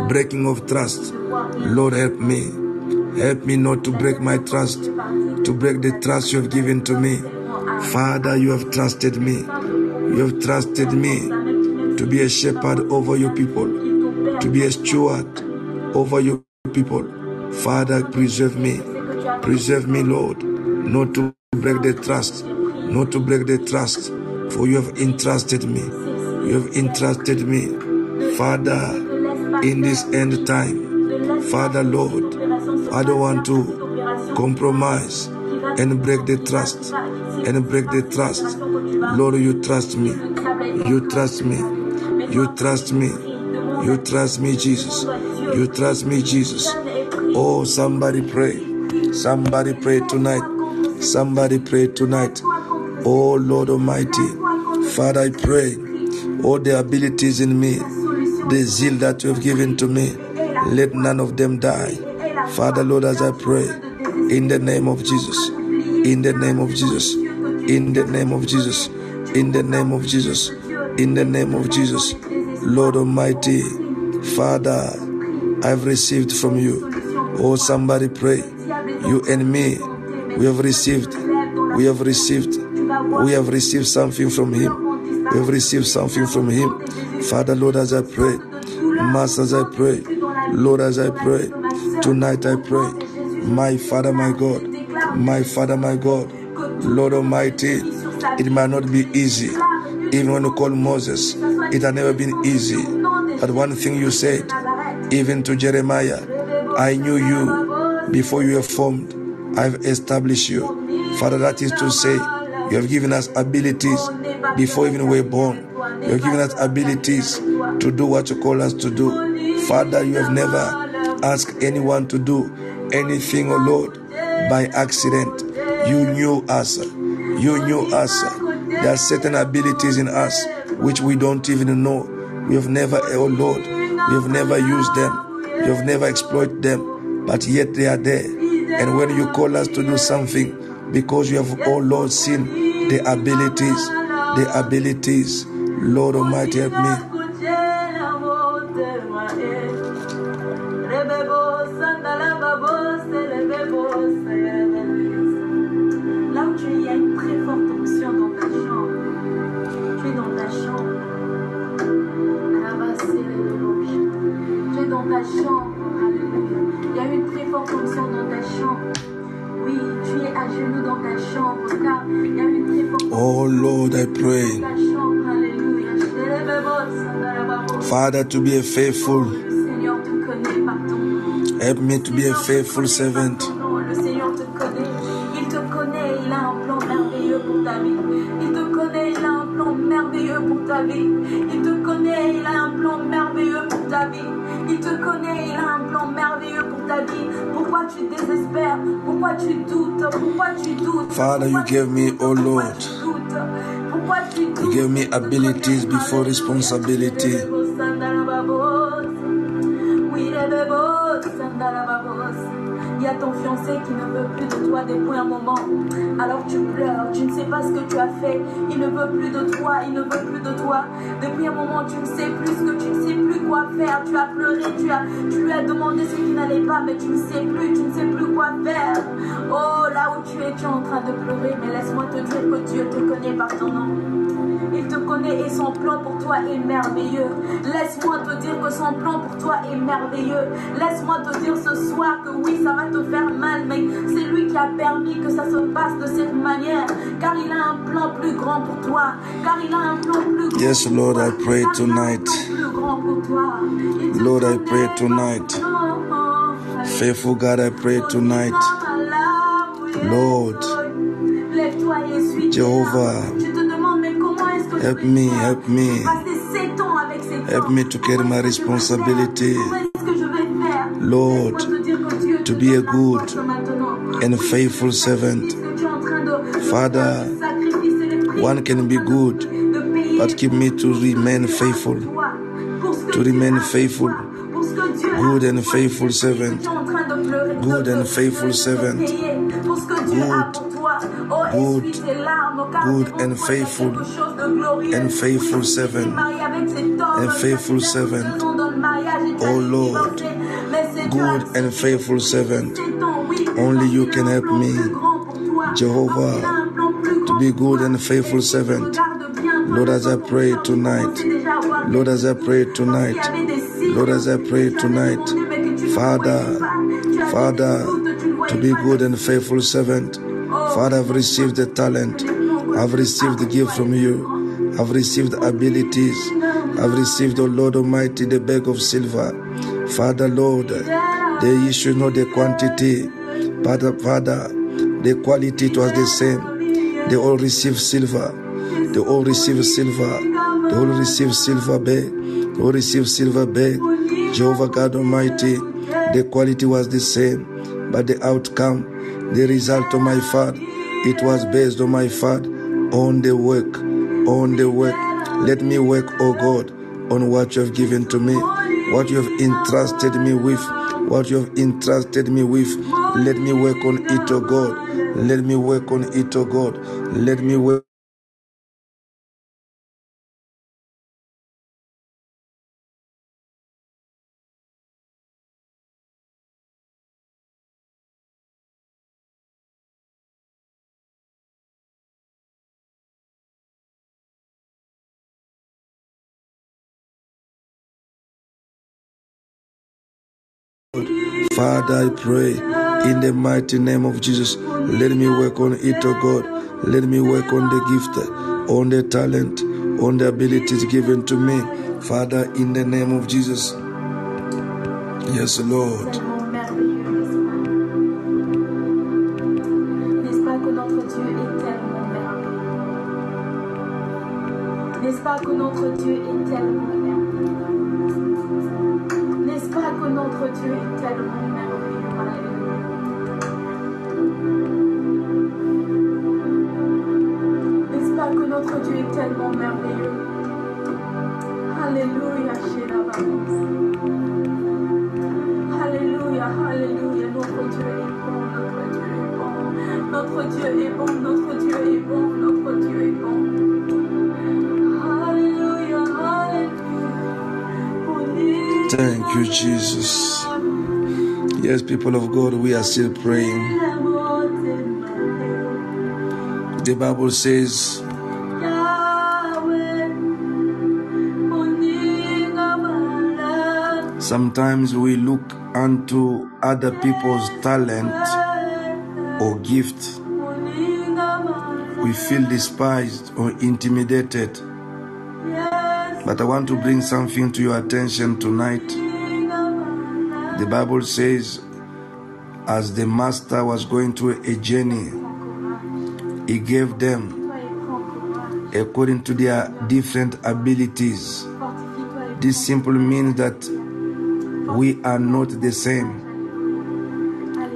breaking of trust. Lord, help me. Help me not to break my trust, to break the trust you have given to me. Father, you have trusted me. You have trusted me to be a shepherd over your people, to be a steward over your people. Father, preserve me. Preserve me, Lord, not to break the trust, not to break the trust, for you have entrusted me. You have entrusted me. Father, in this end time, Father, Lord, I don't want to compromise and break the trust and break the trust. Lord, you trust me. You trust me. You trust me. You trust me, Jesus. You trust me, Jesus. Oh, somebody pray. Somebody pray tonight. Somebody pray tonight. Oh, Lord Almighty. Father, I pray. All the abilities in me, the zeal that you have given to me, let none of them die. Father, Lord, as I pray, in the name of Jesus, in the name of Jesus, in the name of Jesus, in the name of Jesus, in the name of Jesus, Lord Almighty, Father, I've received from you. Oh, somebody pray. You and me, we have received, we have received, we have received something from Him. We have received something from Him. Father, Lord, as I pray, Master, as I pray, Lord, as I pray, tonight I pray, my Father, my God, my Father, my God, Lord Almighty, it might not be easy. Even when you call Moses, it had never been easy. But one thing you said, even to Jeremiah, I knew you before you were formed. I've established you. Father, that is to say, you have given us abilities before even we were born. You have given us abilities to do what you call us to do. Father, you have never asked anyone to do anything, oh Lord, by accident. You knew us. You knew us. There are certain abilities in us which we don't even know. We have never, oh Lord, we have never used them. We have never exploited them, but yet they are there. And when you call us to do something, because you have, oh Lord, seen the abilities, the abilities, Lord Almighty, help me. Father, to be a faithful, help me to be a faithful servant. Le Seigneur te connaît. Il te connaît. Il a un plan merveilleux pour ta vie. Il te connaît. Il a un plan merveilleux pour ta vie. Il te connaît. Il a un plan merveilleux pour ta vie. Il te connaît. Il a un plan merveilleux pour ta vie. Pourquoi tu désespères? Pourquoi tu doutes? Pourquoi tu doutes? Father, you gave me, oh Lord, you gave me abilities before responsibility. Qui ne veut plus de toi depuis un moment. Alors tu pleures, tu ne sais pas ce que tu as fait. Il ne veut plus de toi, il ne veut plus de toi. Depuis un moment, tu ne sais plus ce que tu ne sais plus quoi faire. Tu as pleuré, tu, as, tu lui as demandé ce qui n'allait pas, mais tu ne sais plus, tu ne sais plus quoi faire. Oh, là où tu es, tu es en train de pleurer, mais laisse-moi te dire que Dieu te connaît par ton nom. Et son plan pour toi est merveilleux. Laisse-moi te dire que son plan pour toi est merveilleux. Laisse-moi te dire ce soir que oui, ça va te faire mal, mais c'est lui qui a permis que ça se passe de cette manière. Car il a un plan plus grand pour toi. Car il a un plan plus grand Yes, pour Lord. I pray tonight. Lord, I pray tonight. Faithful God, I pray tonight. Lord, Jehovah, help me, help me. Help me to carry my responsibility. Lord, to be a good and faithful servant. Father, one can be good, but keep me to remain faithful. to remain faithful. Good and faithful servant. Good and faithful servant. Good. Oh, Good. essuie tes larmes, car Good and toi, il y a faithful. quelque chose de glorieux. And faithful Oui, si tu t'es servant. marié avec cet homme, And faithful servant. deux ans dans le mariage et tu as Oh Lord. divorcer. Mais c'est Dieu Good and faithful servant. sept ans, oui, Only you can help me. plus grand pour toi, Jehovah, parce qu'il a un plan plus to be good and faithful Et si tu servant. regardes bien, toi, Lord, as I pray tonight, commençais déjà à avoir Lord, as I pray tonight, parce qu'il y avait des signes Lord, as I pray que tu avais tonight, demandé, mais que tu ne Father, voyais pas. Tu avais Father, des doutes, tu ne to be good and faithful servant. Father, I've received the talent. I've received the gift from you. I've received abilities. I've received, O Lord Almighty, the bag of silver. Father, Lord, the issue not the quantity, but Father, the quality it was the same. They all received silver. They all received silver. They all received silver bag. They all received silver bag. Jehovah God Almighty, the quality was the same, but the outcome, the result of my father, it was based on my father, on the work, on the work. Let me work, oh God, on what you have given to me, what you have entrusted me with, what you have entrusted me with. Let me work on it, oh God. Let me work on it, oh God. Let me work. Father, I pray in the mighty name of Jesus, let me work on it, oh God. Let me work on the gift, on the talent, on the abilities given to me. Father, in the name of Jesus. Yes, Lord. N'est-ce pas que notre Dieu est tellement merveilleux Pas que notre Dieu est tellement merveilleux Alléluia. N'est-ce pas que notre Dieu est tellement merveilleux? Alléluia, chez la Alléluia, Alléluia, notre Dieu est bon, notre Dieu est bon, notre Dieu est Jesus. Yes, people of God, we are still praying. The Bible says, sometimes we look unto other people's talent or gift. We feel despised or intimidated. But I want to bring something to your attention tonight. The Bible says, as the master was going through a journey, he gave them according to their different abilities. This simply means that we are not the same.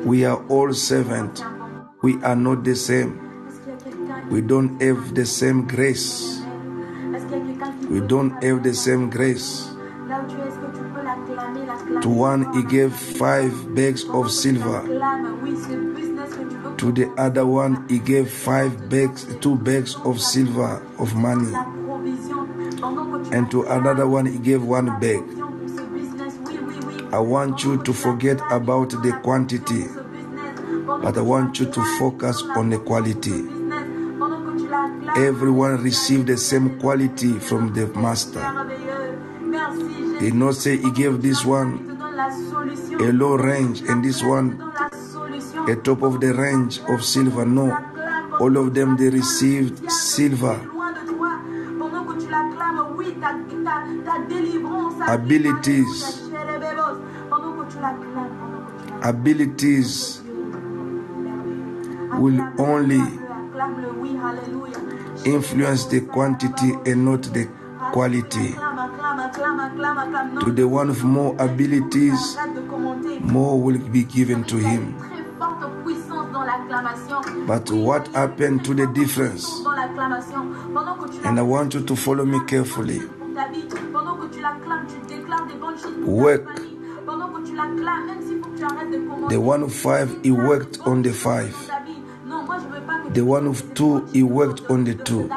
We are all servants. We are not the same. We don't have the same grace. We don't have the same grace. To one, he gave five bags of silver. To the other one, he gave five bags, two bags of silver of money. And to another one, he gave one bag. I want you to forget about the quantity, but I want you to focus on the quality. Everyone received the same quality from the master. He not say he gave this one a low range and this one a top of the range of silver. No, all of them they received silver. Abilities, abilities will only Influence the quantity and not the quality. To the one with more abilities. More will be given to him. But what happened to the difference? And I want you to follow me carefully. Work. The one of five, he worked on the five. The one of two, he worked on the two.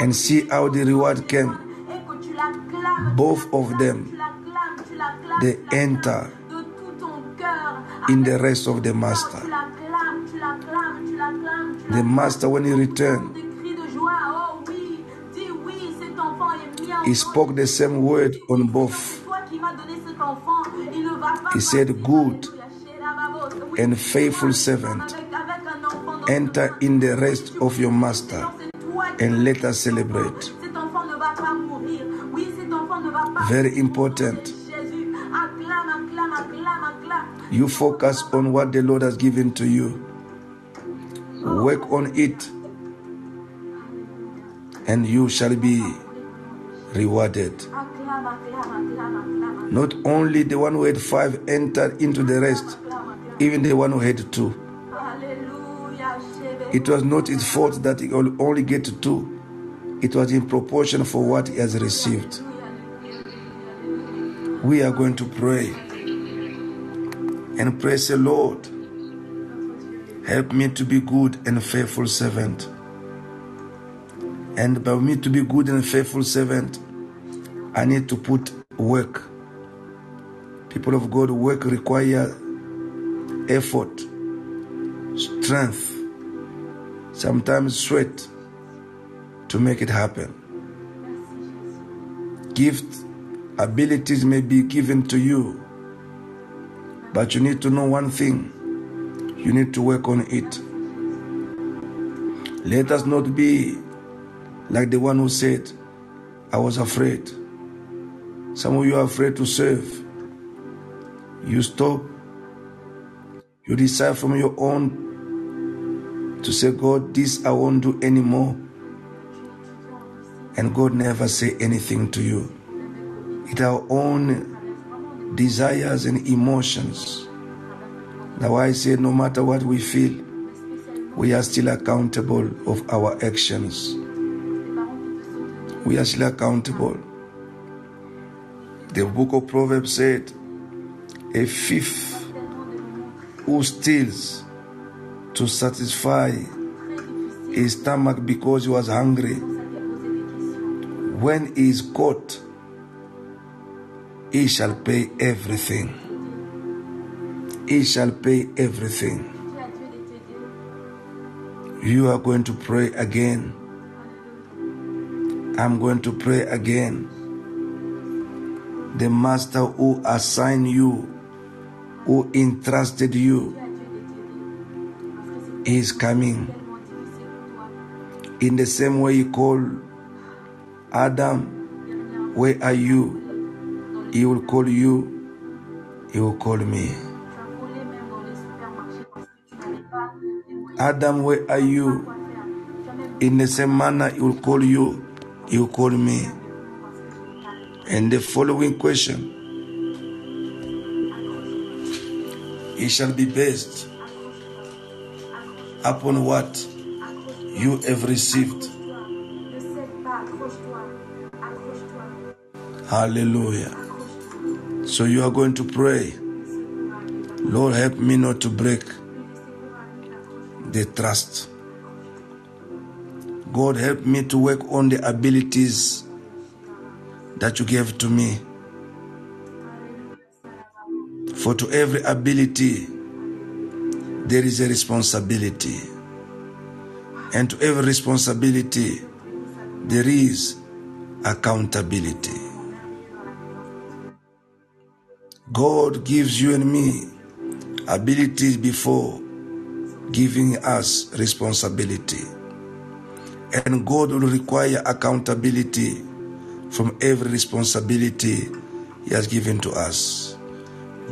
And see how the reward came. Both of them, they enter in the rest of the master. The master, when he returned, he spoke the same word on both. He said, "Good and faithful servant, enter in the rest of your master and let us celebrate. Very enfant You focus on what the Lord has given to you. Work on it, and you shall be rewarded. Not only the one who had five entered into the rest, even the one who had two. It was not his fault that he could only get two. It was in proportion for what he has received. We are going to pray and praise the Lord. Help me to be good and faithful servant. And by me to be good and faithful servant, I need to put work. People of God, work require effort, strength, sometimes sweat to make it happen. Gift, abilities may be given to you, but you need to know one thing you need to work on it. Let us not be like the one who said, I was afraid. Some of you are afraid to serve. You stop. You decide from your own to say, God, this I won't do anymore. And God never say anything to you. It's our own desires and emotions. Now I say, no matter what we feel, we are still accountable of our actions. We are still accountable. The book of Proverbs said, a thief who steals to satisfy his stomach because he was hungry, when he is caught, he shall pay everything. He shall pay everything. You are going to pray again. I'm going to pray again. The master who assigned you, who entrusted you, is coming. In the same way he called Adam, where are you? He will call you, he will call me. Adam, where are you? In the same manner, he will call you, he will call me. And the following question it shall be based upon what you have received. Hallelujah. So you are going to pray. Lord, help me not to break the trust. God, help me to work on the abilities that you gave to me. For to every ability, there is a responsibility. And to every responsibility, there is accountability. God gives you and me abilities before giving us responsibility. And God will require accountability from every responsibility He has given to us.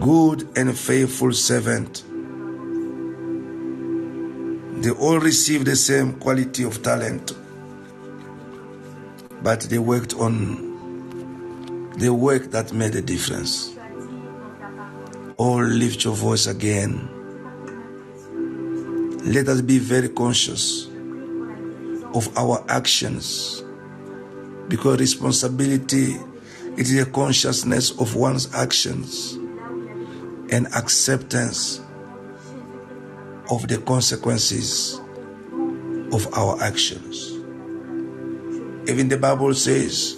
Good and faithful servant. They all received the same quality of talent, but they worked on the work that made a difference. All lift your voice again. Let us be very conscious of our actions because responsibility it is a consciousness of one's actions and acceptance of the consequences of our actions. Even the Bible says,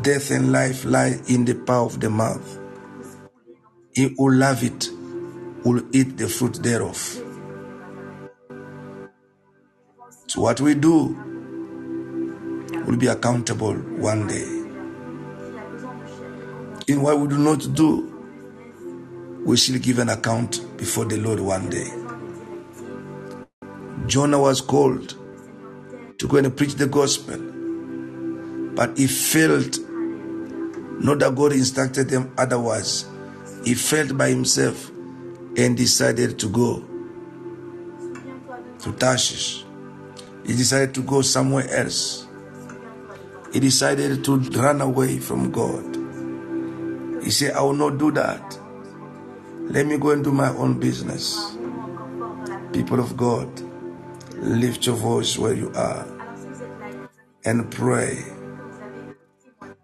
Death and life lie in the power of the mouth. He who love it will eat the fruit thereof. So, what we do will be accountable one day. In what we do not do, we shall give an account before the Lord one day. Jonah was called to go and preach the gospel, but he failed. Not that God instructed them otherwise. He felt by himself and decided to go to Tarshish. He decided to go somewhere else. He decided to run away from God. He said, I will not do that. Let me go and do my own business. People of God, lift your voice where you are and pray.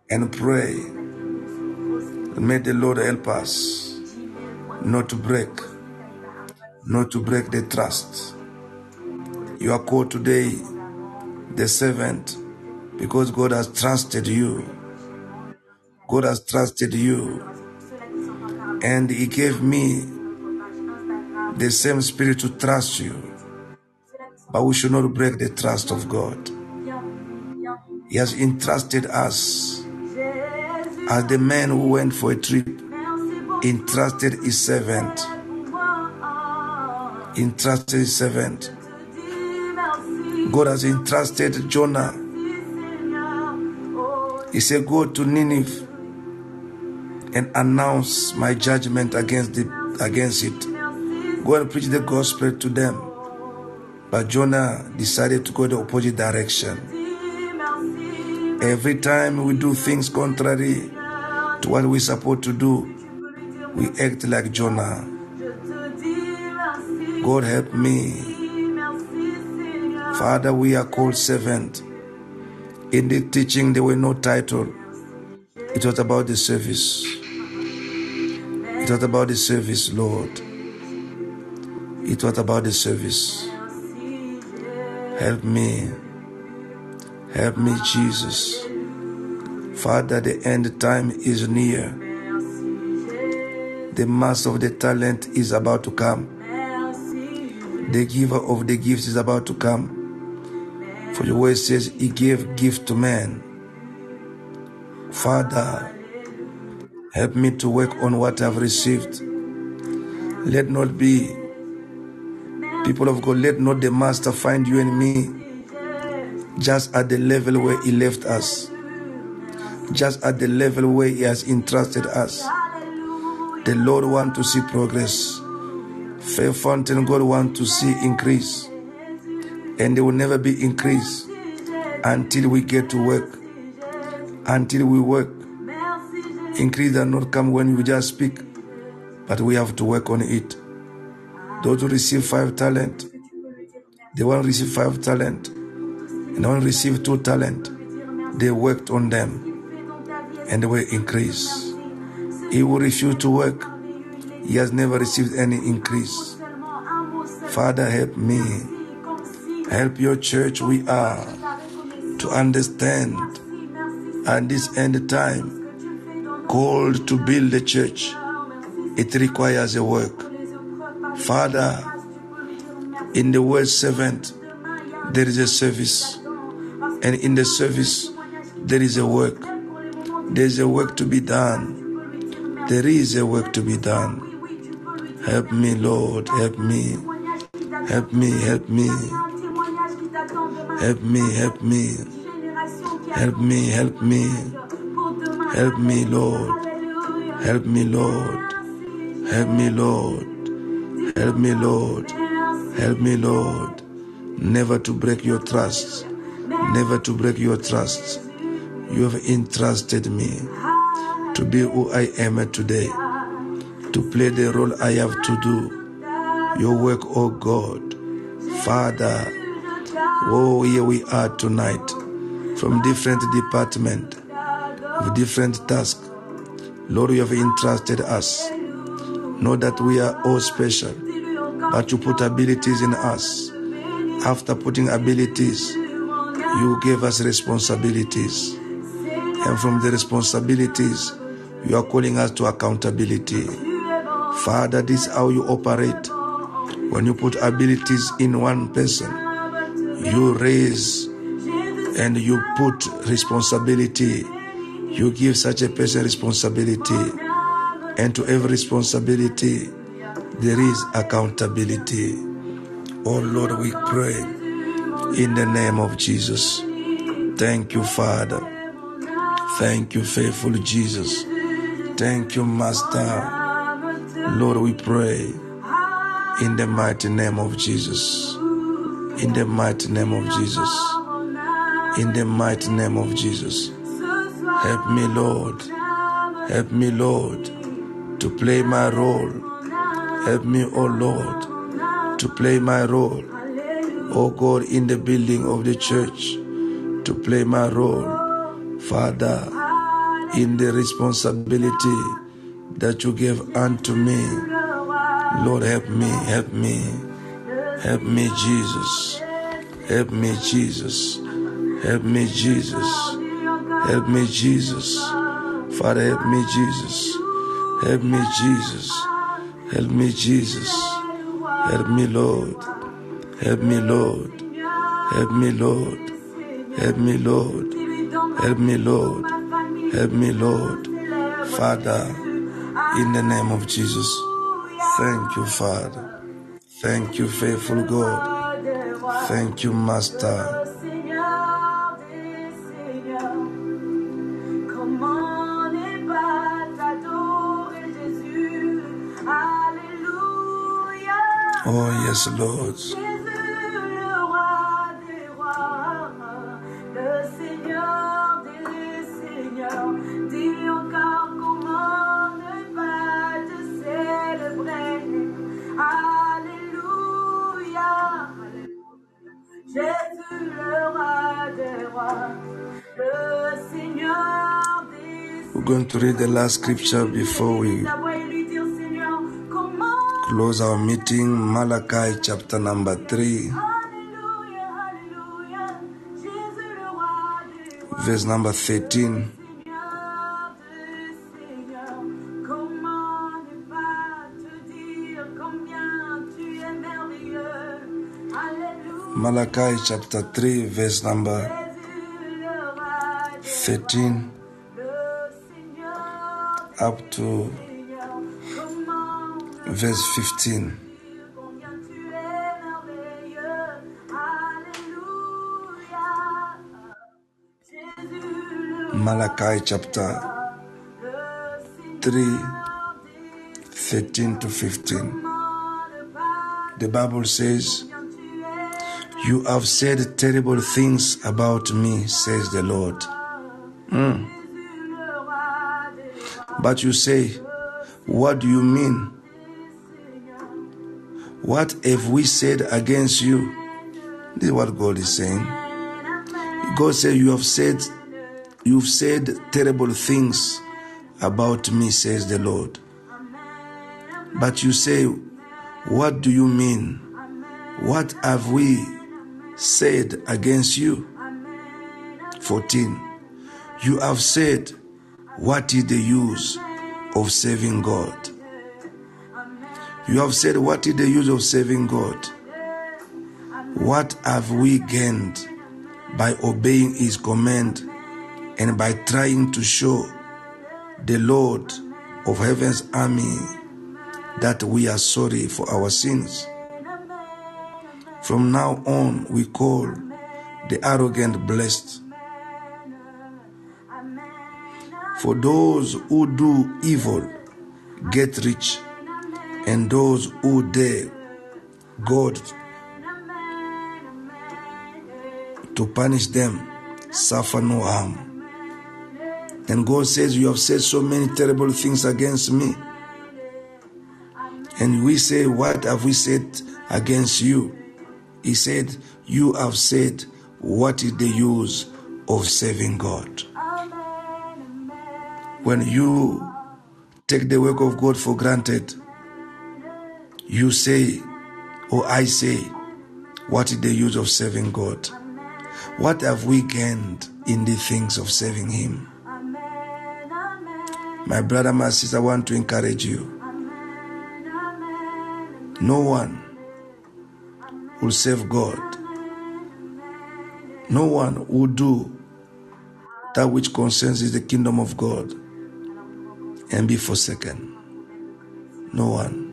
And pray. May the Lord help us not to break, not to break the trust. You are called today the servant because God has trusted you. God has trusted you. And He gave me the same spirit to trust you. But we should not break the trust of God. He has entrusted us as the man who went for a trip, entrusted his servant. Entrusted his servant. God has entrusted Jonah. He said, Go to Nineveh and announce my judgment against the against it. Go and preach the gospel to them. But Jonah decided to go the opposite direction. Every time we do things contrary what we're supposed to do, we act like Jonah. God help me. Father, we are called servant. In the teaching, there were no title. It was about the service. It was about the service, Lord. It was about the service. Help me. Help me, Jesus. Father, the end time is near. The master of the talent is about to come. The giver of the gifts is about to come. For the word says, He gave gift to man. Father, help me to work on what I've received. Let not be, people of God, let not the Master find you and me just at the level where He left us, just at the level where He has entrusted us. The Lord want to see progress. Faith Fountain, God want to see increase. And there will never be increase until we get to work. Until we work. Increase does not come when you just speak, but we have to work on it. Those who receive five talent, the one receive five talent, and one receive two talent, they worked on them, and they will increase. He will refuse to work. He has never received any increase. Father, help me. Help your church. We are to understand at this end time called to build the church. It requires a work. Father, in the word servant, there is a service. And in the service, there is a work. There is a work to be done. There is a work to be done. Help me, Lord. Help me. Help me. Help me. Help me. Help me. Help me. Help me. Help me, Lord. Help me, Lord. Help me, Lord. Help me, Lord. Help me, Lord, never to break your trust, never to break your trust. You have entrusted me to be who I am today, to play the role I have to do. Your work, oh God. Father, oh, here we are tonight from different departments with different tasks. Lord, you have entrusted us. Know that we are all special, but you put abilities in us. After putting abilities, you gave us responsibilities. And from the responsibilities, you are calling us to accountability. Father, this is how you operate. When you put abilities in one person, you raise and you put responsibility. You give such a person responsibility. And to every responsibility, there is accountability. Oh Lord, we pray in the name of Jesus. Thank you, Father. Thank you, faithful Jesus. Thank you, Master. Lord, we pray in the mighty name of Jesus. In the mighty name of Jesus. In the mighty name of Jesus. Help me, Lord. Help me, Lord, to play my role. Help me, oh Lord, to play my role. Oh God, in the building of the church, to play my role. Father, in the responsibility that you gave unto me. Lord, help me, help me, help me, Jesus. Help me, Jesus. Help me, Jesus. Help me, Jesus. Father, help me, Jesus. Help me, Jesus. Help me, Jesus. Help me, Lord. Help me, Lord. Help me, Lord. Help me, Lord. Help me, Lord. Help me, Lord. Father, in the name of Jesus. Thank you, Father. Thank you, faithful God. Thank you, Master. Seigneur des Seigneurs, comment ne pas t'adorer Jésus, Alléluia. Oh, yes, Lord. Going to read the last scripture before we close our meeting. Malachi chapter number 3, Alléluia, Alléluia, Jésus le roi des rois, verse number 13. Seigneur des seigneurs, comment ne pas te dire combien tu es merveilleux, Alléluia, Malachi chapter 3, verse number Jésus le roi des 13 le Seigneur up to verse 15. dire combien tu es merveilleux, Alléluia, Jésus le Malachi chapter 3, 13 to 15. comment ne pas The Bible says, You have said terrible things about me, says the Lord. Mm. But you say, What do you mean? What have we said against you? This is what God is saying. God said, You have said, you've said terrible things about me, says the Lord. But you say, What do you mean? What have we said against you? 14. You have said, What is the use of saving God? You have said, What is the use of saving God? What have we gained by obeying His command and by trying to show the Lord of heaven's army that we are sorry for our sins? From now on, we call the arrogant blessed. For those who do evil get rich, and those who dare God to punish them suffer no harm. And God says, You have said so many terrible things against me. And we say, What have we said against you? He said, You have said, What is the use of serving God? When you take the work of God for granted, you say, or I say, What is the use of serving God? What have we gained in the things of serving Him? My brother, my sister, I want to encourage you. No one will serve God. No one will do that which concerns is the kingdom of God and be forsaken. No one.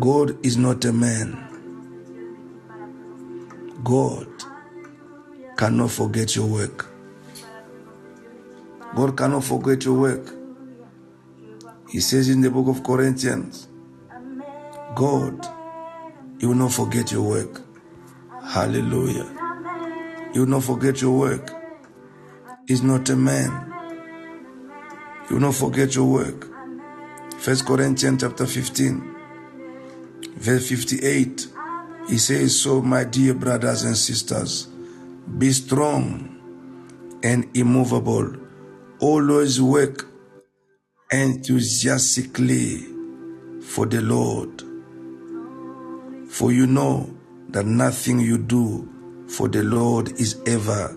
God is not a man. God cannot forget your work. God cannot forget your work. He says in the book of Corinthians, God, you will not forget your work. Hallelujah. You will not forget your work. He's not a man. Will not forget your work. First Corinthians chapter 15, verse 58. He says, So, my dear brothers and sisters, be strong and immovable. Always work enthusiastically for the Lord. For you know that nothing you do for the Lord is ever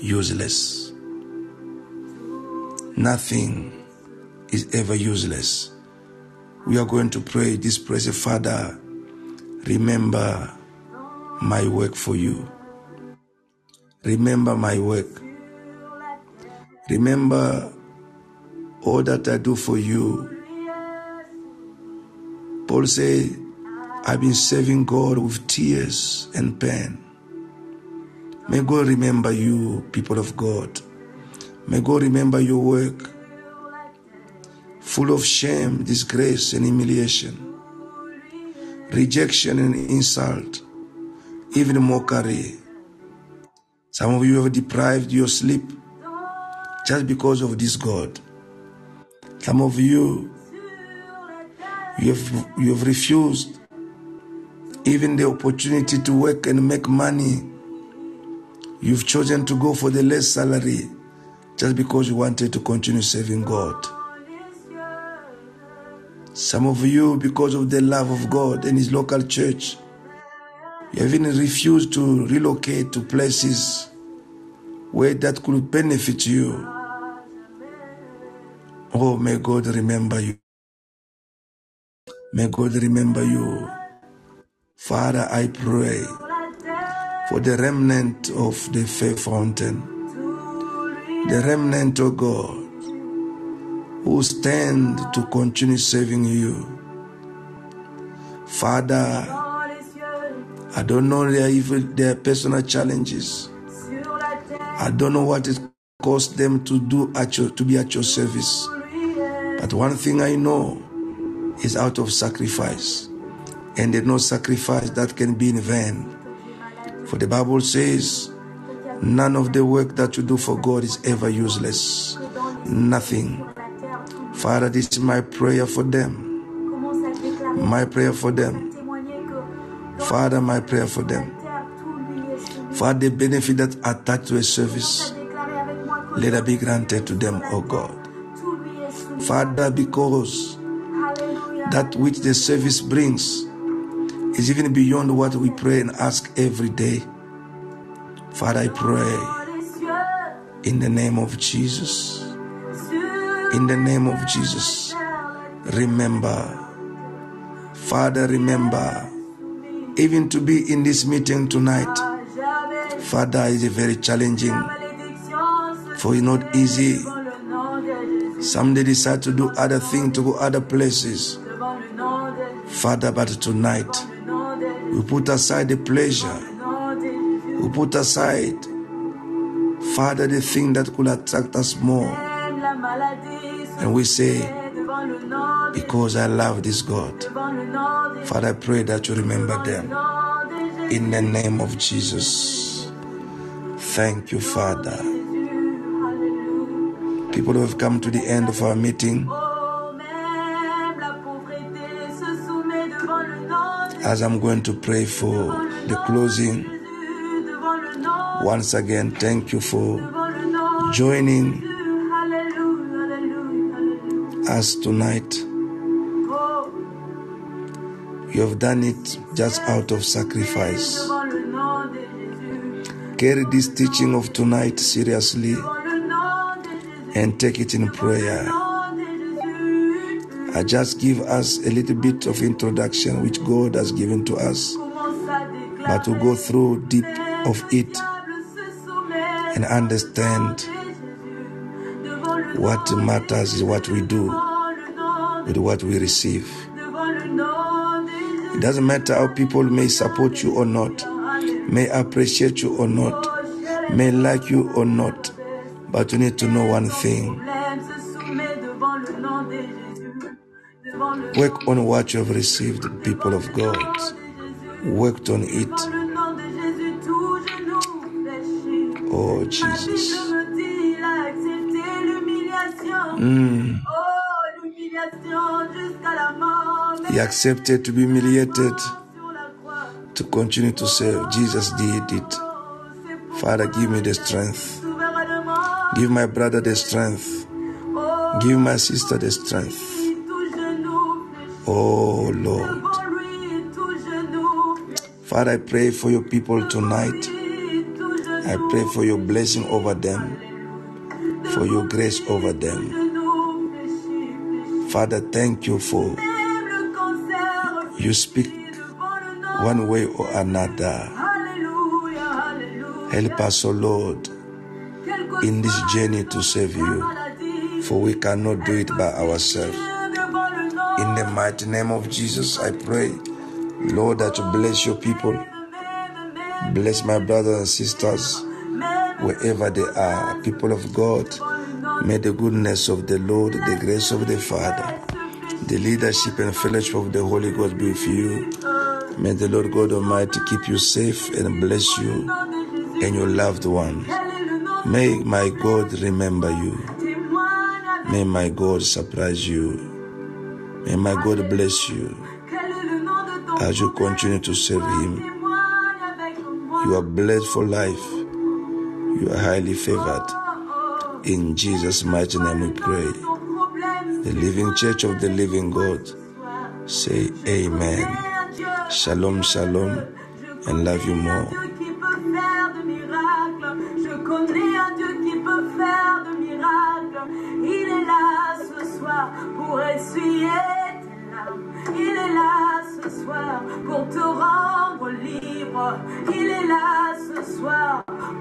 useless. Nothing is ever useless. We are going to pray this prayer. Father, remember my work for you. Remember my work. Remember all that I do for you. Paul said, I've been serving God with tears and pain. May God remember you, people of God. May God remember your work, full of shame, disgrace, and humiliation, rejection and insult, even mockery. Some of you have deprived your sleep just because of this God. Some of you, you have, you have refused even the opportunity to work and make money. You've chosen to go for the less salary just because you wanted to continue serving God. Some of you, because of the love of God and His local church, you have even refused to relocate to places where that could benefit you. Oh, may God remember you. May God remember you. Father, I pray for the remnant of the faith fountain, the remnant of God who stand to continue serving you. Father, I don't know their even their personal challenges. I don't know what it cost them to do at your, to be at your service. But one thing I know is out of sacrifice. And there's no sacrifice that can be in vain. For the Bible says, none of the work that you do for God is ever useless. Nothing. Father, this is my prayer for them. My prayer for them. Father, my prayer for them. Father, the benefit that attached to a service, let it be granted to them, O God. Father, because that which the service brings is even beyond what we pray and ask every day. Father, I pray in the name of Jesus. In the name of Jesus, remember. Father, remember. Even to be in this meeting tonight, Father, is a very challenging. For it's not easy. Some they decide to do other things, to go other places. Father, but tonight, we put aside the pleasure. We put aside, Father, the thing that could attract us more. And we say, because I love this God, Father, I pray that you remember them. In the name of Jesus. Thank you, Father. People who have come to the end of our meeting, as I'm going to pray for the closing, once again, thank you for joining us tonight. You have done it just out of sacrifice. Carry this teaching of tonight seriously and take it in prayer. I just give us a little bit of introduction which God has given to us, but to go through deep of it and understand what matters is what we do with what we receive. It doesn't matter how people may support you or not, may appreciate you or not, may like you or not, but you need to know one thing. Work on what you have received, people of God. Worked on it. Oh, Jesus. Mm. He accepted to be humiliated to continue to serve. Jesus did it. Father, give me the strength. Give my brother the strength. Give my sister the strength. Oh, Lord. Father, I pray for your people tonight. I pray for your blessing over them, for your grace over them. Father, thank you for you speak one way or another. Help us, O Lord, in this journey to save you, for we cannot do it by ourselves. In the mighty name of Jesus, I pray, Lord, that you bless your people. Bless my brothers and sisters wherever they are. People of God, may the goodness of the Lord, the grace of the Father, the leadership and fellowship of the Holy Ghost be with you. May the Lord God Almighty keep you safe and bless you and your loved ones. May my God remember you. May my God surprise you. May my God bless you as you continue to serve Him. You are blessed for life. You are highly favored. In Jesus' mighty name we pray. The living church of the living God say Amen. Shalom, shalom, and love you more. Pour essuyer tes larmes. Il est là ce soir pour te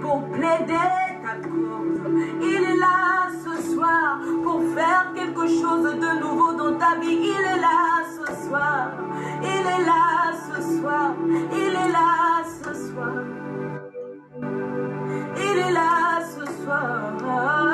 pour plaider ta cause. Il est là ce soir pour faire quelque chose de nouveau dans ta vie. Il est là ce soir. Il est là ce soir. Il est là ce soir. Il est là ce soir.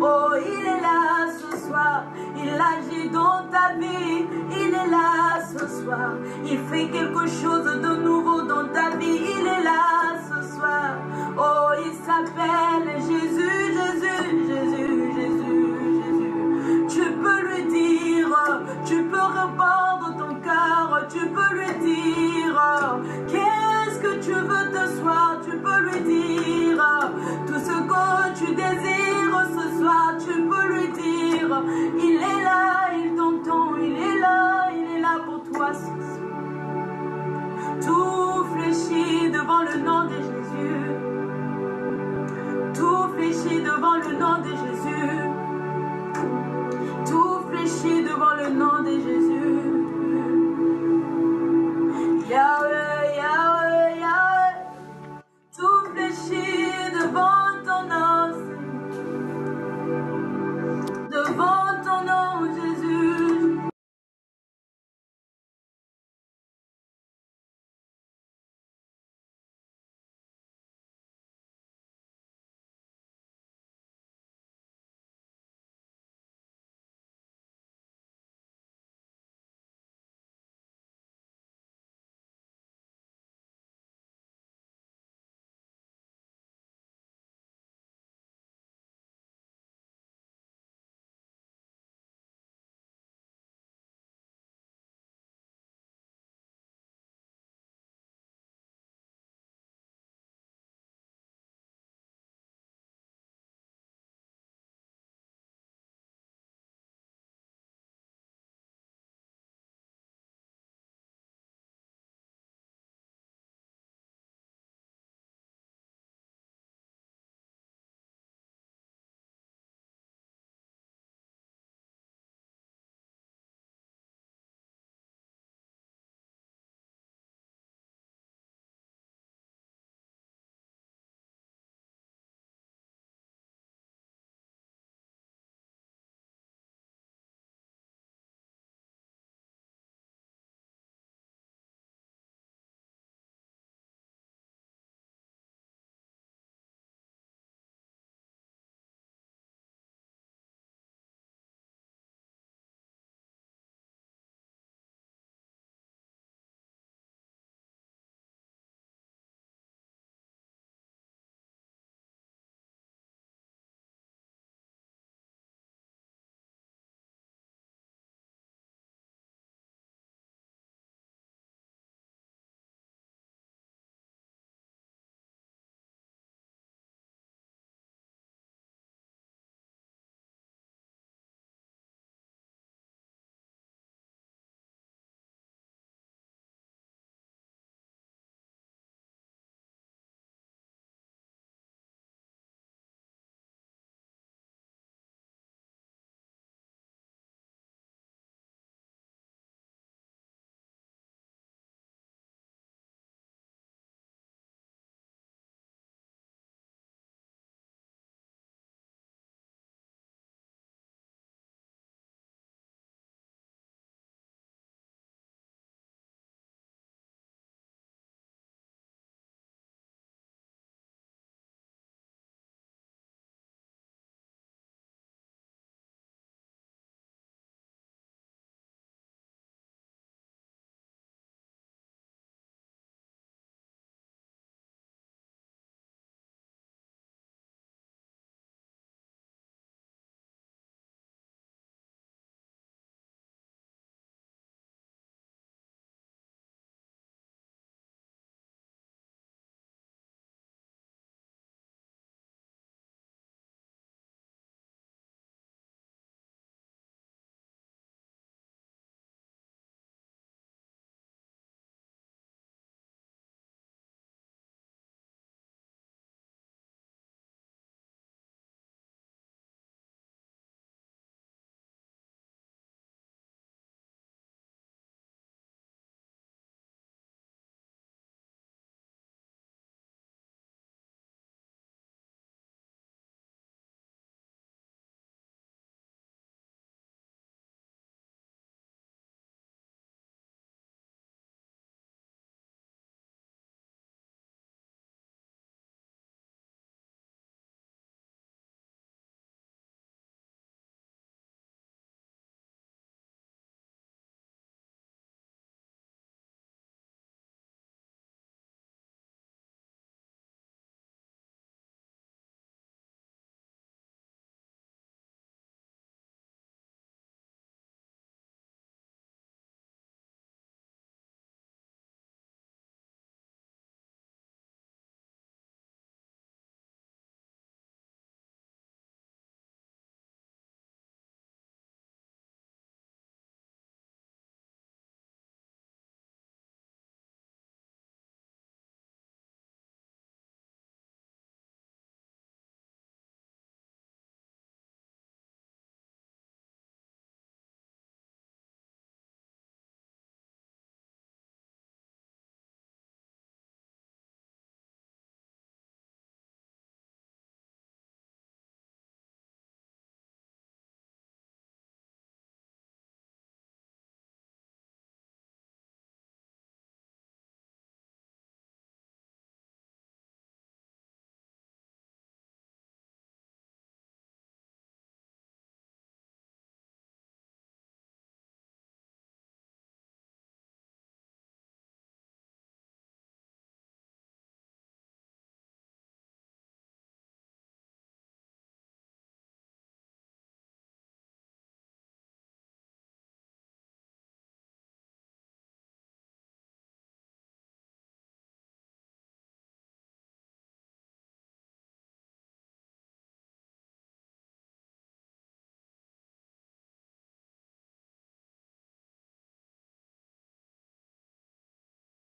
Oh, il est là ce soir. Il agit dans ta vie. Il est là ce soir. Il fait quelque chose de nouveau dans ta vie. Il est là ce soir. Oh, il s'appelle Jésus, Jésus, Jésus, Jésus, Jésus. Tu peux lui dire, tu peux répandre ton cœur, tu peux lui dire, qu'est-ce que tu veux ce soir, tu peux lui dire, tout ce que tu désires tu peux lui dire, il est là, il t'entend, il est là, il est là pour toi ce. Tout fléchit devant le nom de Jésus. Tout fléchit devant le nom de Jésus. Tout fléchit devant le nom de Jésus.